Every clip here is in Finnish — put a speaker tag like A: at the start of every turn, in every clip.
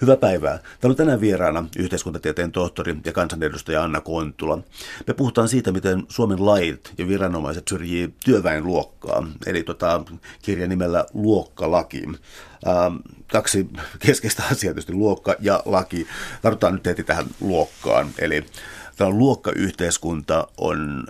A: Hyvää päivää. Täällä on tänään vieraana yhteiskuntatieteen tohtori ja kansanedustaja Anna Kontula. Me puhutaan siitä, miten Suomen lait ja viranomaiset syrjii työväenluokkaa, eli tota, kirjan nimellä Luokkalaki. Ähm, kaksi keskeistä asiaa tietysti, luokka ja laki. Tartutaan nyt heti tähän luokkaan, eli Tämä luokkayhteiskunta on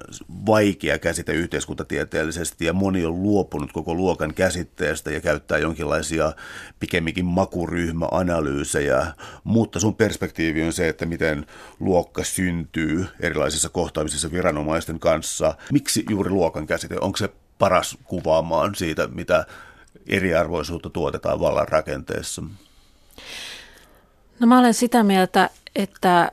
A: vaikea käsite yhteiskuntatieteellisesti ja moni on luopunut koko luokan käsitteestä ja käyttää jonkinlaisia pikemminkin makuryhmäanalyysejä, mutta sun perspektiivi on se, että miten luokka syntyy erilaisissa kohtaamisissa viranomaisten kanssa. Miksi juuri luokan käsite? Onko se paras kuvaamaan siitä, mitä eriarvoisuutta tuotetaan vallan rakenteessa?
B: No mä olen sitä mieltä, että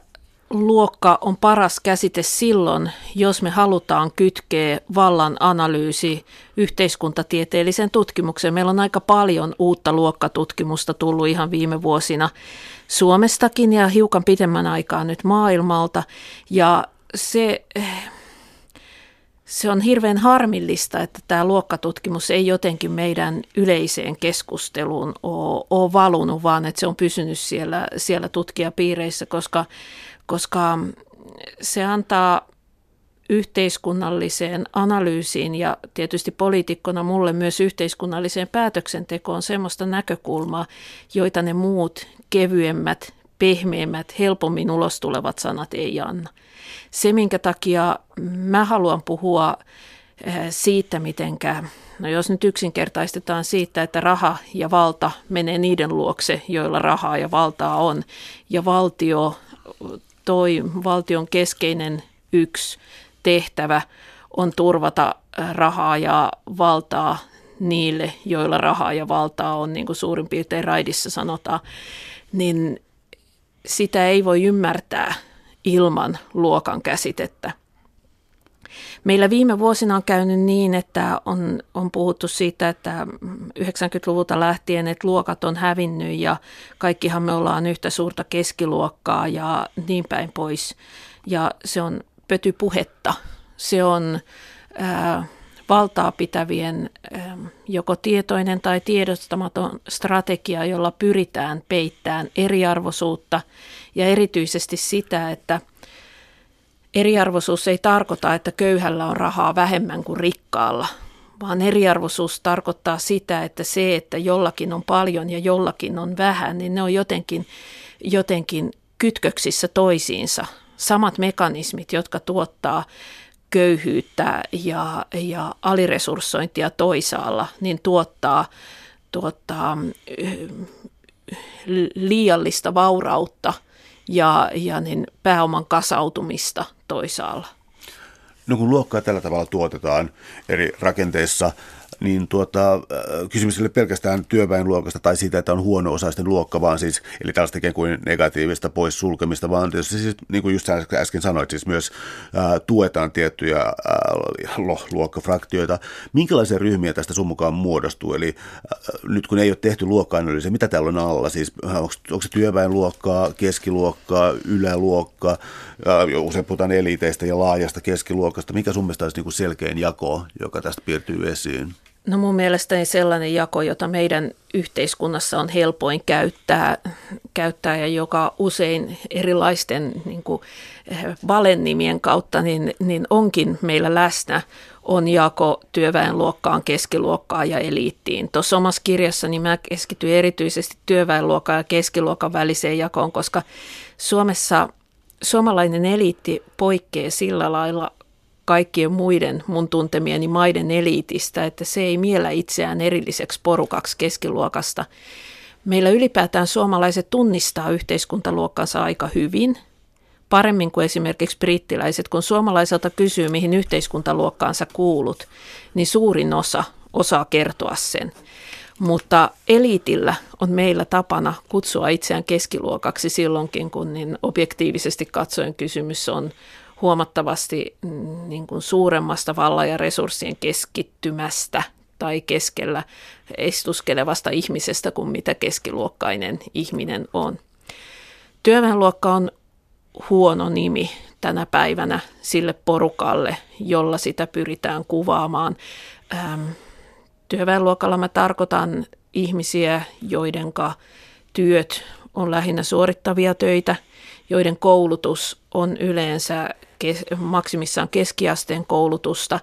B: luokka on paras käsite silloin, jos me halutaan kytkeä vallan analyysi yhteiskuntatieteellisen tutkimukseen. Meillä on aika paljon uutta luokkatutkimusta tullut ihan viime vuosina Suomestakin ja hiukan pidemmän aikaa nyt maailmalta. Ja se, se on hirveän harmillista, että tämä luokkatutkimus ei jotenkin meidän yleiseen keskusteluun ole, ole valunut, vaan että se on pysynyt siellä, siellä tutkijapiireissä, koska koska se antaa yhteiskunnalliseen analyysiin ja tietysti poliitikkona mulle myös yhteiskunnalliseen päätöksentekoon semmoista näkökulmaa, joita ne muut kevyemmät, pehmeämmät, helpommin ulos tulevat sanat ei anna. Se, minkä takia mä haluan puhua eh, siitä, mitenkä, no jos nyt yksinkertaistetaan siitä, että raha ja valta menee niiden luokse, joilla rahaa ja valtaa on, ja valtio toi valtion keskeinen yksi tehtävä on turvata rahaa ja valtaa niille, joilla rahaa ja valtaa on, niin kuin suurin piirtein raidissa sanotaan, niin sitä ei voi ymmärtää ilman luokan käsitettä. Meillä viime vuosina on käynyt niin, että on, on puhuttu siitä, että 90-luvulta lähtien, että luokat on hävinnyt ja kaikkihan me ollaan yhtä suurta keskiluokkaa ja niin päin pois. Ja se on pötypuhetta. Se on ää, valtaa pitävien joko tietoinen tai tiedostamaton strategia, jolla pyritään peittämään eriarvoisuutta ja erityisesti sitä, että – Eriarvoisuus ei tarkoita, että köyhällä on rahaa vähemmän kuin rikkaalla, vaan eriarvoisuus tarkoittaa sitä, että se, että jollakin on paljon ja jollakin on vähän, niin ne on jotenkin, jotenkin kytköksissä toisiinsa. Samat mekanismit, jotka tuottaa köyhyyttä ja, ja aliresurssointia toisaalla, niin tuottaa, tuottaa liiallista vaurautta ja, ja niin pääoman kasautumista toisaalla.
A: No kun luokkaa tällä tavalla tuotetaan eri rakenteissa, niin tuota, äh, kysymys ei ole pelkästään työväenluokasta tai siitä, että on huono-osaisten luokka, vaan siis, eli tällaista ikään kuin negatiivista pois sulkemista, vaan tietysti siis, niin kuin just äsken sanoit, siis myös ää, äh, tuetaan tiettyjä ää, äh, luokkafraktioita. Minkälaisia ryhmiä tästä sun mukaan muodostuu? Eli ää, nyt kun ei ole tehty luokka-analyysiä, mitä täällä on alla? Siis onko, onko se työväenluokkaa, keskiluokkaa, yläluokka, ää, usein puhutaan eliteistä ja laajasta keskiluokasta. Mikä sun mielestä olisi niin kuin selkein jako, joka tästä piirtyy esiin?
B: No mun mielestäni sellainen jako, jota meidän yhteiskunnassa on helpoin käyttää, käyttää ja joka usein erilaisten niin kuin, eh, valennimien kautta niin, niin onkin meillä läsnä, on jako työväenluokkaan, keskiluokkaan ja eliittiin. Tuossa omassa kirjassani mä keskityin erityisesti työväenluokan ja keskiluokan väliseen jakoon, koska Suomessa suomalainen eliitti poikkeaa sillä lailla kaikkien muiden mun tuntemieni maiden eliitistä, että se ei miellä itseään erilliseksi porukaksi keskiluokasta. Meillä ylipäätään suomalaiset tunnistaa yhteiskuntaluokkansa aika hyvin, paremmin kuin esimerkiksi brittiläiset. Kun suomalaiselta kysyy, mihin yhteiskuntaluokkaansa kuulut, niin suurin osa osaa kertoa sen. Mutta eliitillä on meillä tapana kutsua itseään keskiluokaksi silloinkin, kun niin objektiivisesti katsoen kysymys on huomattavasti mm, niin kuin suuremmasta vallan ja resurssien keskittymästä tai keskellä istuskelevasta ihmisestä kuin mitä keskiluokkainen ihminen on. Työväenluokka on huono nimi tänä päivänä sille porukalle, jolla sitä pyritään kuvaamaan. Työväenluokalla mä tarkoitan ihmisiä, joidenka työt on lähinnä suorittavia töitä, joiden koulutus on yleensä kes- maksimissaan keskiasteen koulutusta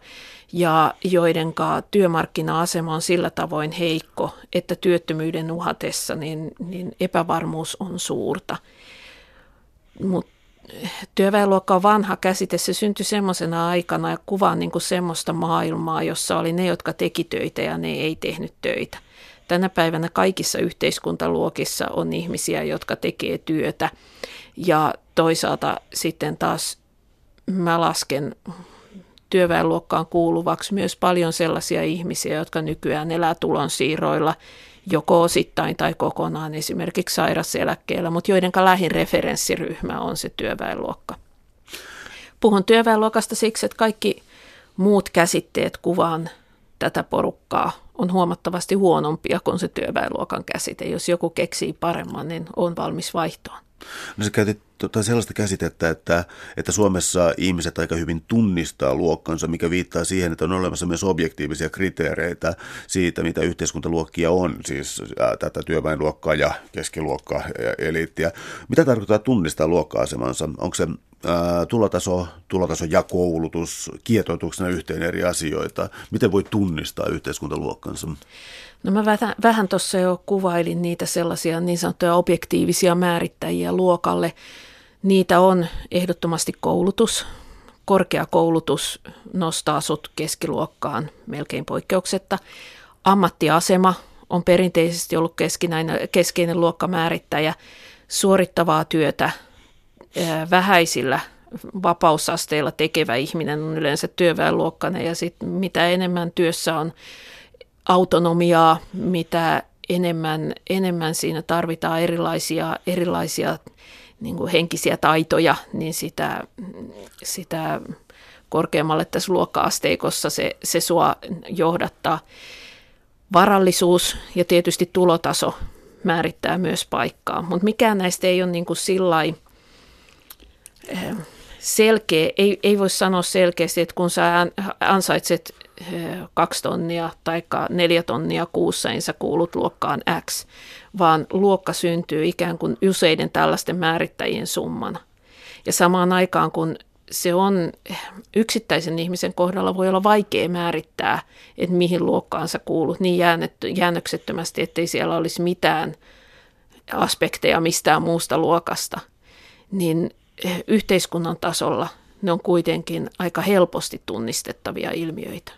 B: ja joiden työmarkkina-asema on sillä tavoin heikko, että työttömyyden uhatessa niin, niin epävarmuus on suurta. Mutta työväenluokka on vanha käsite, se syntyi semmoisena aikana ja kuvaa niin kuin semmoista maailmaa, jossa oli ne, jotka teki töitä ja ne ei tehnyt töitä. Tänä päivänä kaikissa yhteiskuntaluokissa on ihmisiä, jotka tekee työtä ja toisaalta sitten taas mä lasken työväenluokkaan kuuluvaksi myös paljon sellaisia ihmisiä, jotka nykyään elää tulonsiirroilla joko osittain tai kokonaan esimerkiksi sairaseläkkeellä, mutta joiden lähin referenssiryhmä on se työväenluokka. Puhun työväenluokasta siksi, että kaikki muut käsitteet kuvaan tätä porukkaa on huomattavasti huonompia kuin se työväenluokan käsite. Jos joku keksii paremman, niin on valmis vaihtoon.
A: No sä käytit tota sellaista käsitettä, että, että Suomessa ihmiset aika hyvin tunnistaa luokkansa, mikä viittaa siihen, että on olemassa myös objektiivisia kriteereitä siitä, mitä yhteiskuntaluokkia on, siis tätä työväenluokkaa ja keskiluokkaa ja eliittiä. Mitä tarkoittaa tunnistaa luokka-asemansa? Onko se tulotaso, tulotaso ja koulutus kietoituksena yhteen eri asioita? Miten voi tunnistaa yhteiskuntaluokkansa?
B: No mä vähän, vähän tuossa jo kuvailin niitä sellaisia niin sanottuja objektiivisia määrittäjiä luokalle. Niitä on ehdottomasti koulutus. Korkeakoulutus nostaa sut keskiluokkaan melkein poikkeuksetta. Ammattiasema on perinteisesti ollut keskeinen luokkamäärittäjä. Suorittavaa työtä vähäisillä vapausasteilla tekevä ihminen on yleensä työväenluokkainen ja sit mitä enemmän työssä on autonomiaa, mitä enemmän, enemmän siinä tarvitaan erilaisia, erilaisia niin kuin henkisiä taitoja, niin sitä, sitä korkeammalle tässä luokka-asteikossa se, se sua johdattaa. Varallisuus ja tietysti tulotaso määrittää myös paikkaa, mutta mikään näistä ei ole niin kuin sillai, selkeä, ei, ei voi sanoa selkeästi, että kun sä ansaitset kaksi tonnia tai neljä tonnia kuussa, niin sä kuulut luokkaan X, vaan luokka syntyy ikään kuin useiden tällaisten määrittäjien summana. Ja samaan aikaan, kun se on yksittäisen ihmisen kohdalla voi olla vaikea määrittää, että mihin luokkaan sä kuulut niin jäännöksettömästi, ettei siellä olisi mitään aspekteja mistään muusta luokasta, niin yhteiskunnan tasolla ne on kuitenkin aika helposti tunnistettavia ilmiöitä.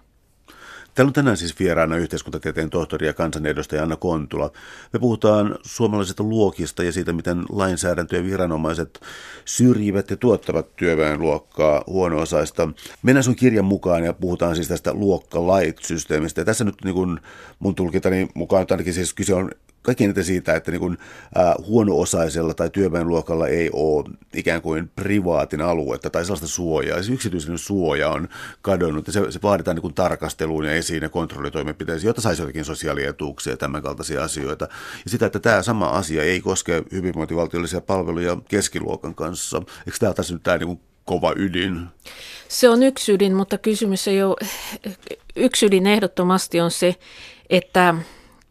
A: Täällä on tänään siis vieraana yhteiskuntatieteen tohtori ja kansanedustaja Anna Kontula. Me puhutaan suomalaisista luokista ja siitä, miten lainsäädäntö ja viranomaiset syrjivät ja tuottavat työväenluokkaa huono-osaista. Mennään sun kirjan mukaan ja puhutaan siis tästä luokkalait-systeemistä. Ja tässä nyt niin kun mun tulkintani mukaan ainakin siis kyse on kaikki eniten siitä, että niin kuin, äh, huono-osaisella tai työväenluokalla ei ole ikään kuin privaatin aluetta tai sellaista suojaa. Se yksityisen suoja on kadonnut ja se, se vaaditaan niin kuin tarkasteluun ja esiin ja kontrollitoimenpiteisiin, jotta saisi jotakin sosiaalietuuksia ja tämän kaltaisia asioita. Ja sitä, että tämä sama asia ei koske hyvinvointivaltiollisia palveluja keskiluokan kanssa. Eikö tämä tässä nyt tämä niin kuin kova ydin?
B: Se on yksi ydin, mutta kysymys ei ole, yksi ydin ehdottomasti on se, että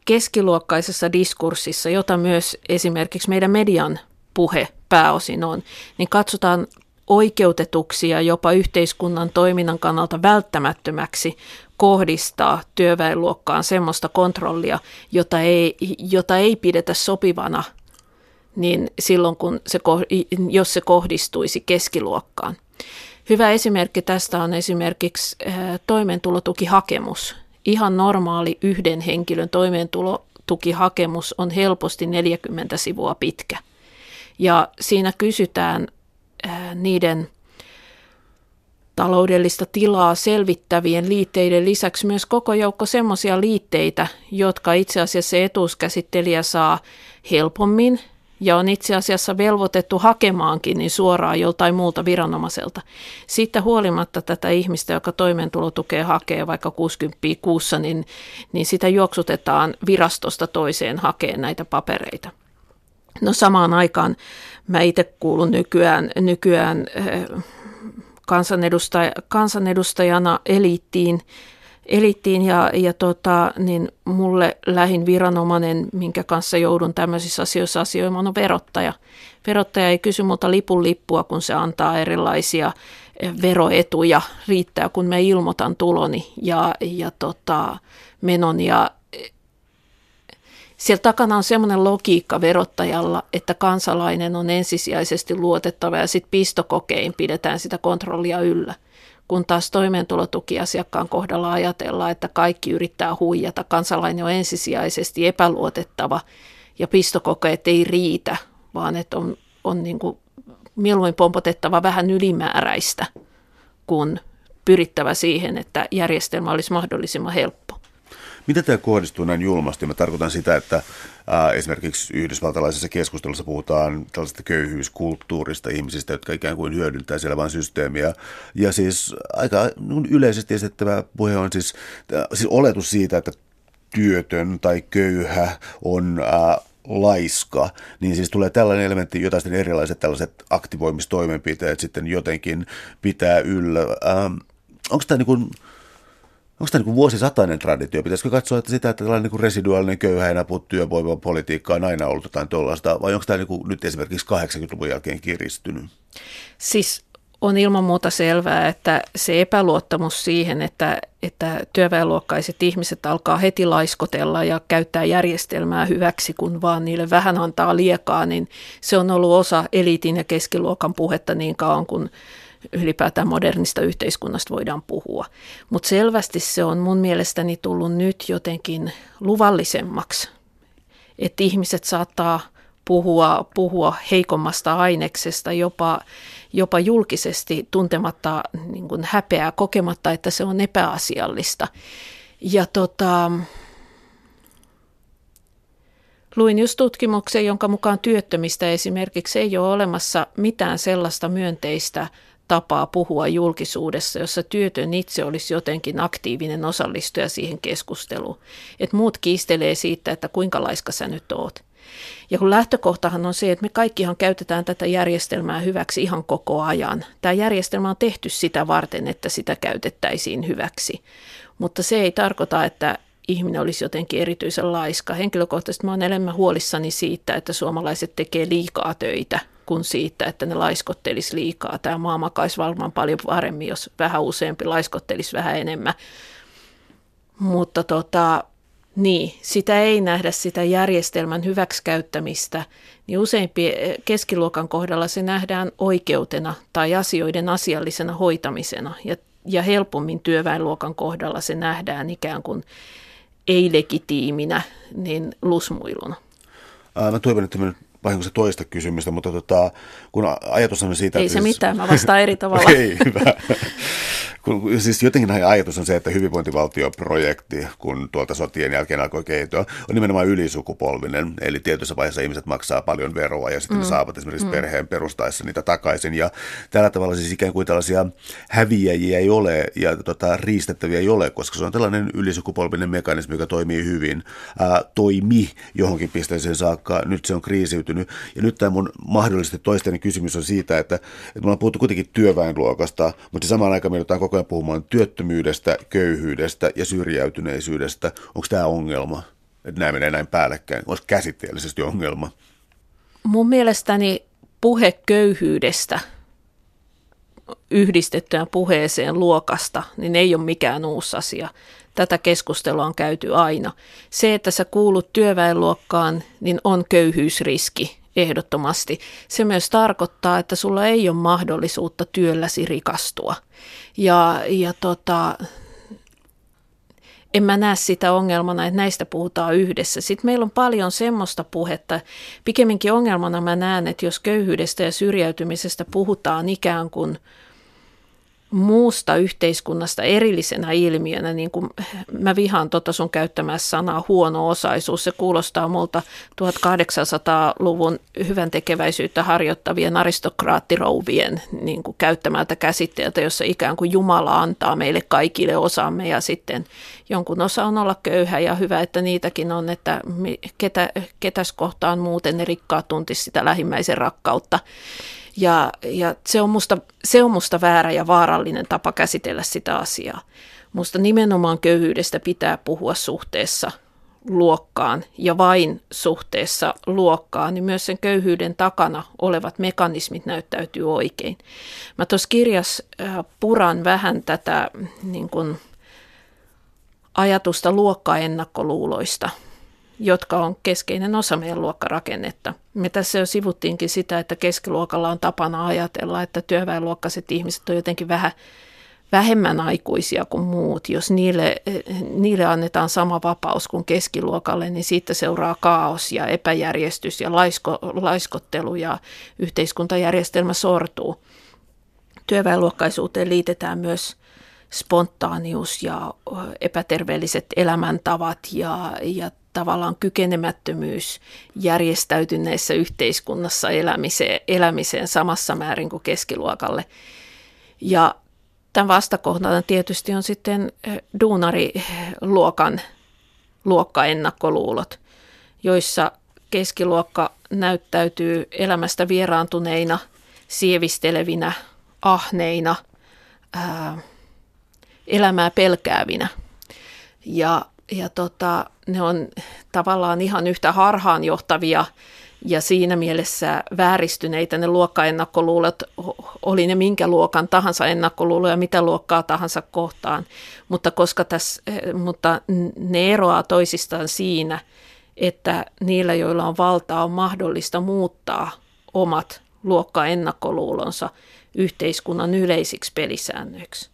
B: keskiluokkaisessa diskurssissa, jota myös esimerkiksi meidän median puhe pääosin on, niin katsotaan oikeutetuksi ja jopa yhteiskunnan toiminnan kannalta välttämättömäksi kohdistaa työväenluokkaan semmoista kontrollia, jota ei, jota ei pidetä sopivana niin silloin, kun se, jos se kohdistuisi keskiluokkaan. Hyvä esimerkki tästä on esimerkiksi toimeentulotukihakemus, ihan normaali yhden henkilön toimeentulotukihakemus on helposti 40 sivua pitkä. Ja siinä kysytään niiden taloudellista tilaa selvittävien liitteiden lisäksi myös koko joukko semmoisia liitteitä, jotka itse asiassa etuuskäsittelijä saa helpommin ja on itse asiassa velvoitettu hakemaankin niin suoraan joltain muulta viranomaiselta. Siitä huolimatta tätä ihmistä, joka toimeentulotukea hakee vaikka 60 kuussa, niin, niin sitä juoksutetaan virastosta toiseen hakeen näitä papereita. No samaan aikaan mä itse kuulun nykyään, nykyään eh, kansanedustaja, kansanedustajana eliittiin, eliittiin ja, ja tota, niin mulle lähin viranomainen, minkä kanssa joudun tämmöisissä asioissa asioimaan, on verottaja. Verottaja ei kysy muuta lipun lippua, kun se antaa erilaisia eh, veroetuja, riittää kun mä ilmoitan tuloni ja, ja tota, menon ja eh, siellä takana on semmoinen logiikka verottajalla, että kansalainen on ensisijaisesti luotettava ja sitten pistokokein pidetään sitä kontrollia yllä kun taas toimeentulotukiasiakkaan kohdalla ajatellaan, että kaikki yrittää huijata, kansalainen on ensisijaisesti epäluotettava ja pistokokeet ei riitä, vaan että on, on niin kuin mieluummin pompotettava vähän ylimääräistä, kun pyrittävä siihen, että järjestelmä olisi mahdollisimman helppo.
A: Miten tämä kohdistuu näin julmasti? Mä tarkoitan sitä, että ää, esimerkiksi yhdysvaltalaisessa keskustelussa puhutaan tällaisesta köyhyyskulttuurista ihmisistä, jotka ikään kuin hyödyntää siellä vain systeemiä. Ja siis aika yleisesti esittävä puhe on siis, äh, siis oletus siitä, että työtön tai köyhä on ää, laiska, niin siis tulee tällainen elementti, jota sitten erilaiset tällaiset aktivoimistoimenpiteet sitten jotenkin pitää yllä. Ähm, onko tämä niin kuin, Onko tämä niin vuosisatainen traditio? Pitäisikö katsoa, että sitä, että tällainen niin residuaalinen köyhä enää työvoiman politiikkaa on aina ollut jotain tuollaista, vai onko tämä niin kuin nyt esimerkiksi 80-luvun jälkeen kiristynyt?
B: Siis on ilman muuta selvää, että se epäluottamus siihen, että, että työväenluokkaiset ihmiset alkaa heti laiskotella ja käyttää järjestelmää hyväksi, kun vaan niille vähän antaa liekaa, niin se on ollut osa eliitin ja keskiluokan puhetta niin kauan kuin ylipäätään modernista yhteiskunnasta voidaan puhua. Mutta selvästi se on mun mielestäni tullut nyt jotenkin luvallisemmaksi, että ihmiset saattaa puhua, puhua heikommasta aineksesta jopa, jopa julkisesti tuntematta niin kuin häpeää, kokematta, että se on epäasiallista. Ja tota, Luin just tutkimuksen, jonka mukaan työttömistä esimerkiksi ei ole olemassa mitään sellaista myönteistä tapaa puhua julkisuudessa, jossa työtön itse olisi jotenkin aktiivinen osallistuja siihen keskusteluun. Että muut kiistelee siitä, että kuinka laiska sä nyt oot. Ja kun lähtökohtahan on se, että me kaikkihan käytetään tätä järjestelmää hyväksi ihan koko ajan. Tämä järjestelmä on tehty sitä varten, että sitä käytettäisiin hyväksi. Mutta se ei tarkoita, että ihminen olisi jotenkin erityisen laiska. Henkilökohtaisesti mä olen enemmän huolissani siitä, että suomalaiset tekee liikaa töitä kuin siitä, että ne laiskottelisi liikaa. Tämä maa makaisi varmaan paljon paremmin, jos vähän useampi laiskottelisi vähän enemmän. Mutta tota, niin, sitä ei nähdä sitä järjestelmän hyväksikäyttämistä, niin useimpi keskiluokan kohdalla se nähdään oikeutena tai asioiden asiallisena hoitamisena ja, ja helpommin työväenluokan kohdalla se nähdään ikään kuin ei-legitiiminä niin lusmuiluna.
A: Mä toivon, että me vahingossa toista kysymystä, mutta tota, kun ajatus on siitä...
B: Ei
A: että
B: se siis... mitään, mä vastaan eri tavalla.
A: Ei, hyvä kun, siis jotenkin ajatus on se, että hyvinvointivaltioprojekti, kun tuolta sotien jälkeen alkoi kehittyä, on nimenomaan ylisukupolvinen. Eli tietyssä vaiheessa ihmiset maksaa paljon veroa ja sitten mm. saavat esimerkiksi mm. perheen perustaessa niitä takaisin. Ja tällä tavalla siis ikään kuin tällaisia häviäjiä ei ole ja tota, riistettäviä ei ole, koska se on tällainen ylisukupolvinen mekanismi, joka toimii hyvin, ää, toimi johonkin pisteeseen saakka. Nyt se on kriisiytynyt. Ja nyt tämä mun mahdollisesti toisteinen kysymys on siitä, että, että me ollaan puhuttu kuitenkin työväenluokasta, mutta samaan aikaan me koko koko ajan puhumaan työttömyydestä, köyhyydestä ja syrjäytyneisyydestä. Onko tämä ongelma, että nämä menee näin päällekkäin? Onko käsitteellisesti ongelma?
B: Mun mielestäni puhe köyhyydestä yhdistettynä puheeseen luokasta, niin ei ole mikään uusi asia. Tätä keskustelua on käyty aina. Se, että sä kuulut työväenluokkaan, niin on köyhyysriski ehdottomasti. Se myös tarkoittaa, että sulla ei ole mahdollisuutta työlläsi rikastua. Ja, ja tota, en mä näe sitä ongelmana, että näistä puhutaan yhdessä. Sitten meillä on paljon semmoista puhetta. Pikemminkin ongelmana mä näen, että jos köyhyydestä ja syrjäytymisestä puhutaan ikään kuin – muusta yhteiskunnasta erillisenä ilmiönä, niin kuin mä vihaan tota sun käyttämässä sanaa huono-osaisuus. Se kuulostaa multa 1800-luvun hyvän tekeväisyyttä harjoittavien aristokraattirouvien niin kuin käyttämältä käsitteeltä, jossa ikään kuin Jumala antaa meille kaikille osamme ja sitten jonkun osa on olla köyhä ja hyvä, että niitäkin on, että ketä, ketäs kohtaan muuten ne rikkaat tuntisi sitä lähimmäisen rakkautta. Ja, ja se, on musta, se on musta väärä ja vaarallinen tapa käsitellä sitä asiaa. Musta nimenomaan köyhyydestä pitää puhua suhteessa luokkaan ja vain suhteessa luokkaan, niin myös sen köyhyyden takana olevat mekanismit näyttäytyy oikein. Mä tuossa kirjassa puran vähän tätä niin kun, ajatusta luokkaennakkoluuloista, jotka on keskeinen osa meidän luokkarakennetta. Me tässä jo sivuttiinkin sitä, että keskiluokalla on tapana ajatella, että työväenluokkaiset ihmiset on jotenkin vähän vähemmän aikuisia kuin muut. Jos niille, niille annetaan sama vapaus kuin keskiluokalle, niin siitä seuraa kaos ja epäjärjestys ja laisko, laiskottelu ja yhteiskuntajärjestelmä sortuu. Työväenluokkaisuuteen liitetään myös spontaanius ja epäterveelliset elämäntavat ja, ja tavallaan kykenemättömyys järjestäytyneessä yhteiskunnassa elämiseen, elämiseen samassa määrin kuin keskiluokalle. Ja tämän vastakohtana tietysti on sitten duunariluokan luokkaennakkoluulot, joissa keskiluokka näyttäytyy elämästä vieraantuneina, sievistelevinä, ahneina, ää, elämää pelkäävinä. Ja, ja tota, ne on tavallaan ihan yhtä harhaanjohtavia ja siinä mielessä vääristyneitä ne luokkaennakkoluulot, oli ne minkä luokan tahansa ennakkoluuloja, mitä luokkaa tahansa kohtaan, mutta, koska tässä, mutta ne eroaa toisistaan siinä, että niillä, joilla on valtaa, on mahdollista muuttaa omat luokkaennakkoluulonsa yhteiskunnan yleisiksi pelisäännöiksi.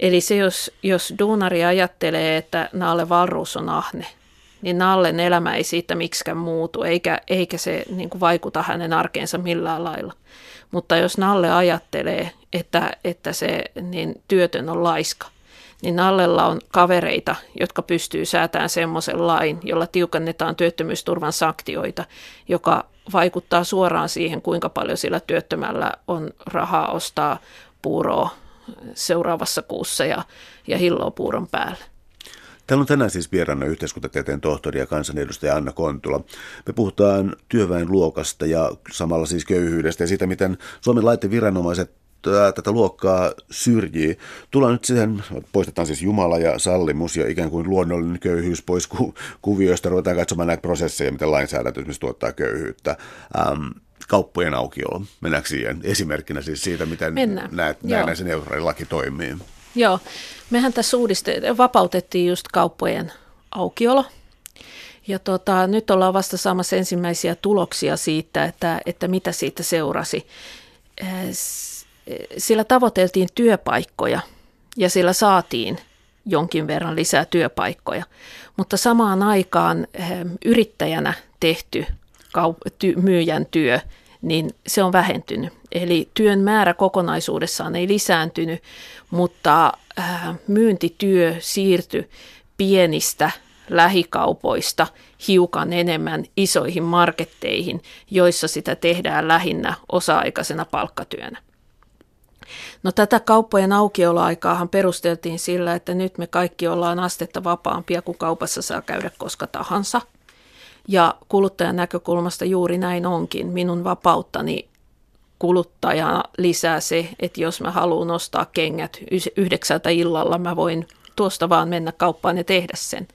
B: Eli se, jos, jos duunari ajattelee, että Nalle Valruus on ahne, niin Nallen elämä ei siitä miksikään muutu, eikä, eikä se niin kuin vaikuta hänen arkeensa millään lailla. Mutta jos Nalle ajattelee, että, että se niin työtön on laiska, niin Nallella on kavereita, jotka pystyy säätämään semmoisen lain, jolla tiukennetaan työttömyysturvan sanktioita, joka vaikuttaa suoraan siihen, kuinka paljon sillä työttömällä on rahaa ostaa puuroa seuraavassa kuussa ja, ja hilloa puuron päälle.
A: Täällä on tänään siis vieraana yhteiskuntatieteen tohtori ja kansanedustaja Anna Kontula. Me puhutaan työväenluokasta ja samalla siis köyhyydestä ja siitä, miten Suomen laitteen viranomaiset tätä luokkaa syrjii. Tullaan nyt siihen, poistetaan siis Jumala ja sallimus ja ikään kuin luonnollinen köyhyys pois ku, kuvioista, ruvetaan katsomaan näitä prosesseja, miten lainsäädäntö esimerkiksi tuottaa köyhyyttä. Ähm, kauppojen aukiolo, mennäänkö siihen esimerkkinä siis siitä, miten Mennään. näet, näin se laki toimii?
B: Joo, mehän tässä uudiste- vapautettiin just kauppojen aukiolo. Ja tota, nyt ollaan vasta saamassa ensimmäisiä tuloksia siitä, että, että mitä siitä seurasi. Sillä tavoiteltiin työpaikkoja ja sillä saatiin jonkin verran lisää työpaikkoja, mutta samaan aikaan yrittäjänä tehty myyjän työ, niin se on vähentynyt. Eli työn määrä kokonaisuudessaan ei lisääntynyt, mutta äh, myyntityö siirtyi pienistä lähikaupoista hiukan enemmän isoihin marketteihin, joissa sitä tehdään lähinnä osa-aikaisena palkkatyönä. No tätä kauppojen aukioloaikaahan perusteltiin sillä, että nyt me kaikki ollaan astetta vapaampia, kun kaupassa saa käydä koska tahansa. Ja kuluttajan näkökulmasta juuri näin onkin. Minun vapauttani kuluttajana lisää se, että jos mä haluan ostaa kengät yhdeksältä illalla, mä voin tuosta vaan mennä kauppaan ja tehdä sen.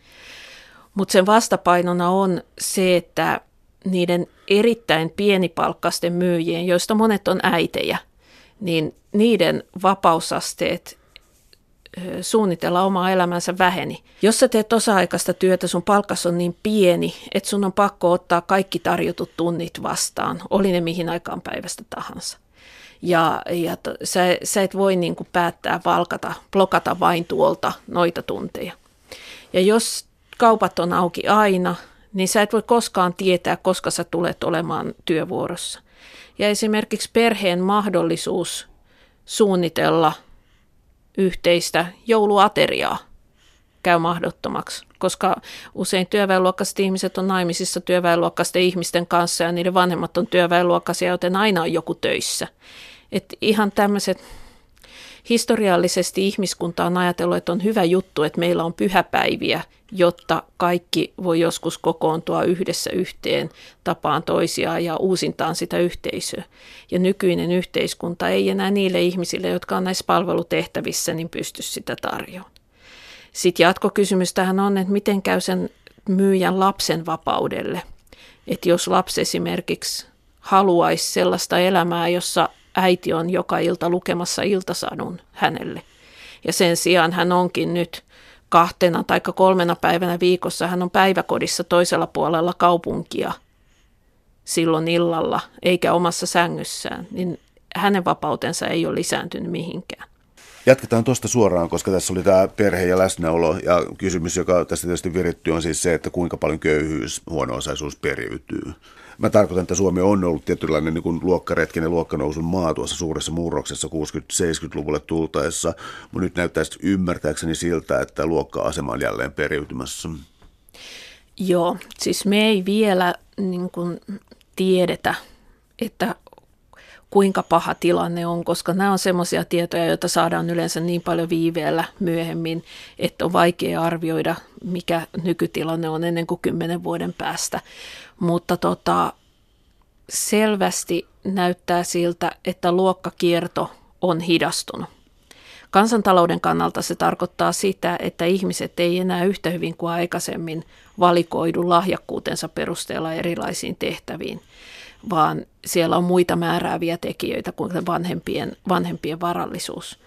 B: Mutta sen vastapainona on se, että niiden erittäin pienipalkkaisten myyjien, joista monet on äitejä, niin niiden vapausasteet suunnitella omaa elämänsä väheni. Jos sä teet osa-aikaista työtä, sun palkkas on niin pieni, että sun on pakko ottaa kaikki tarjotut tunnit vastaan, oli ne mihin aikaan päivästä tahansa. Ja, ja to, sä, sä et voi niin kuin päättää valkata, blokata vain tuolta noita tunteja. Ja jos kaupat on auki aina, niin sä et voi koskaan tietää, koska sä tulet olemaan työvuorossa. Ja esimerkiksi perheen mahdollisuus suunnitella yhteistä jouluateriaa käy mahdottomaksi, koska usein työväenluokkaiset ihmiset on naimisissa työväenluokkaisten ihmisten kanssa ja niiden vanhemmat on työväenluokkaisia, joten aina on joku töissä. Et ihan tämmöiset historiallisesti ihmiskunta on ajatellut, että on hyvä juttu, että meillä on pyhäpäiviä, jotta kaikki voi joskus kokoontua yhdessä yhteen tapaan toisiaan ja uusintaan sitä yhteisöä. Ja nykyinen yhteiskunta ei enää niille ihmisille, jotka on näissä palvelutehtävissä, niin pysty sitä tarjoamaan. Sitten jatkokysymys tähän on, että miten käy sen myyjän lapsen vapaudelle. Että jos lapsi esimerkiksi haluaisi sellaista elämää, jossa äiti on joka ilta lukemassa iltasadun hänelle. Ja sen sijaan hän onkin nyt kahtena tai kolmena päivänä viikossa, hän on päiväkodissa toisella puolella kaupunkia silloin illalla, eikä omassa sängyssään, niin hänen vapautensa ei ole lisääntynyt mihinkään.
A: Jatketaan tuosta suoraan, koska tässä oli tämä perhe ja läsnäolo. Ja kysymys, joka tässä tietysti virittyy, on siis se, että kuinka paljon köyhyys, huono-osaisuus periytyy. Mä tarkoitan, että Suomi on ollut tietynlainen niin kuin luokkaretken luokkanousun maa tuossa suuressa murroksessa 60-70-luvulle tultaessa, mutta nyt näyttäisi ymmärtääkseni siltä, että luokka-asema on jälleen periytymässä.
B: Joo, siis me ei vielä niin kuin tiedetä, että kuinka paha tilanne on, koska nämä on semmoisia tietoja, joita saadaan yleensä niin paljon viiveellä myöhemmin, että on vaikea arvioida, mikä nykytilanne on ennen kuin kymmenen vuoden päästä. Mutta tota, selvästi näyttää siltä, että luokkakierto on hidastunut. Kansantalouden kannalta se tarkoittaa sitä, että ihmiset ei enää yhtä hyvin kuin aikaisemmin valikoidu lahjakkuutensa perusteella erilaisiin tehtäviin – vaan siellä on muita määrääviä tekijöitä kuin vanhempien, vanhempien varallisuus.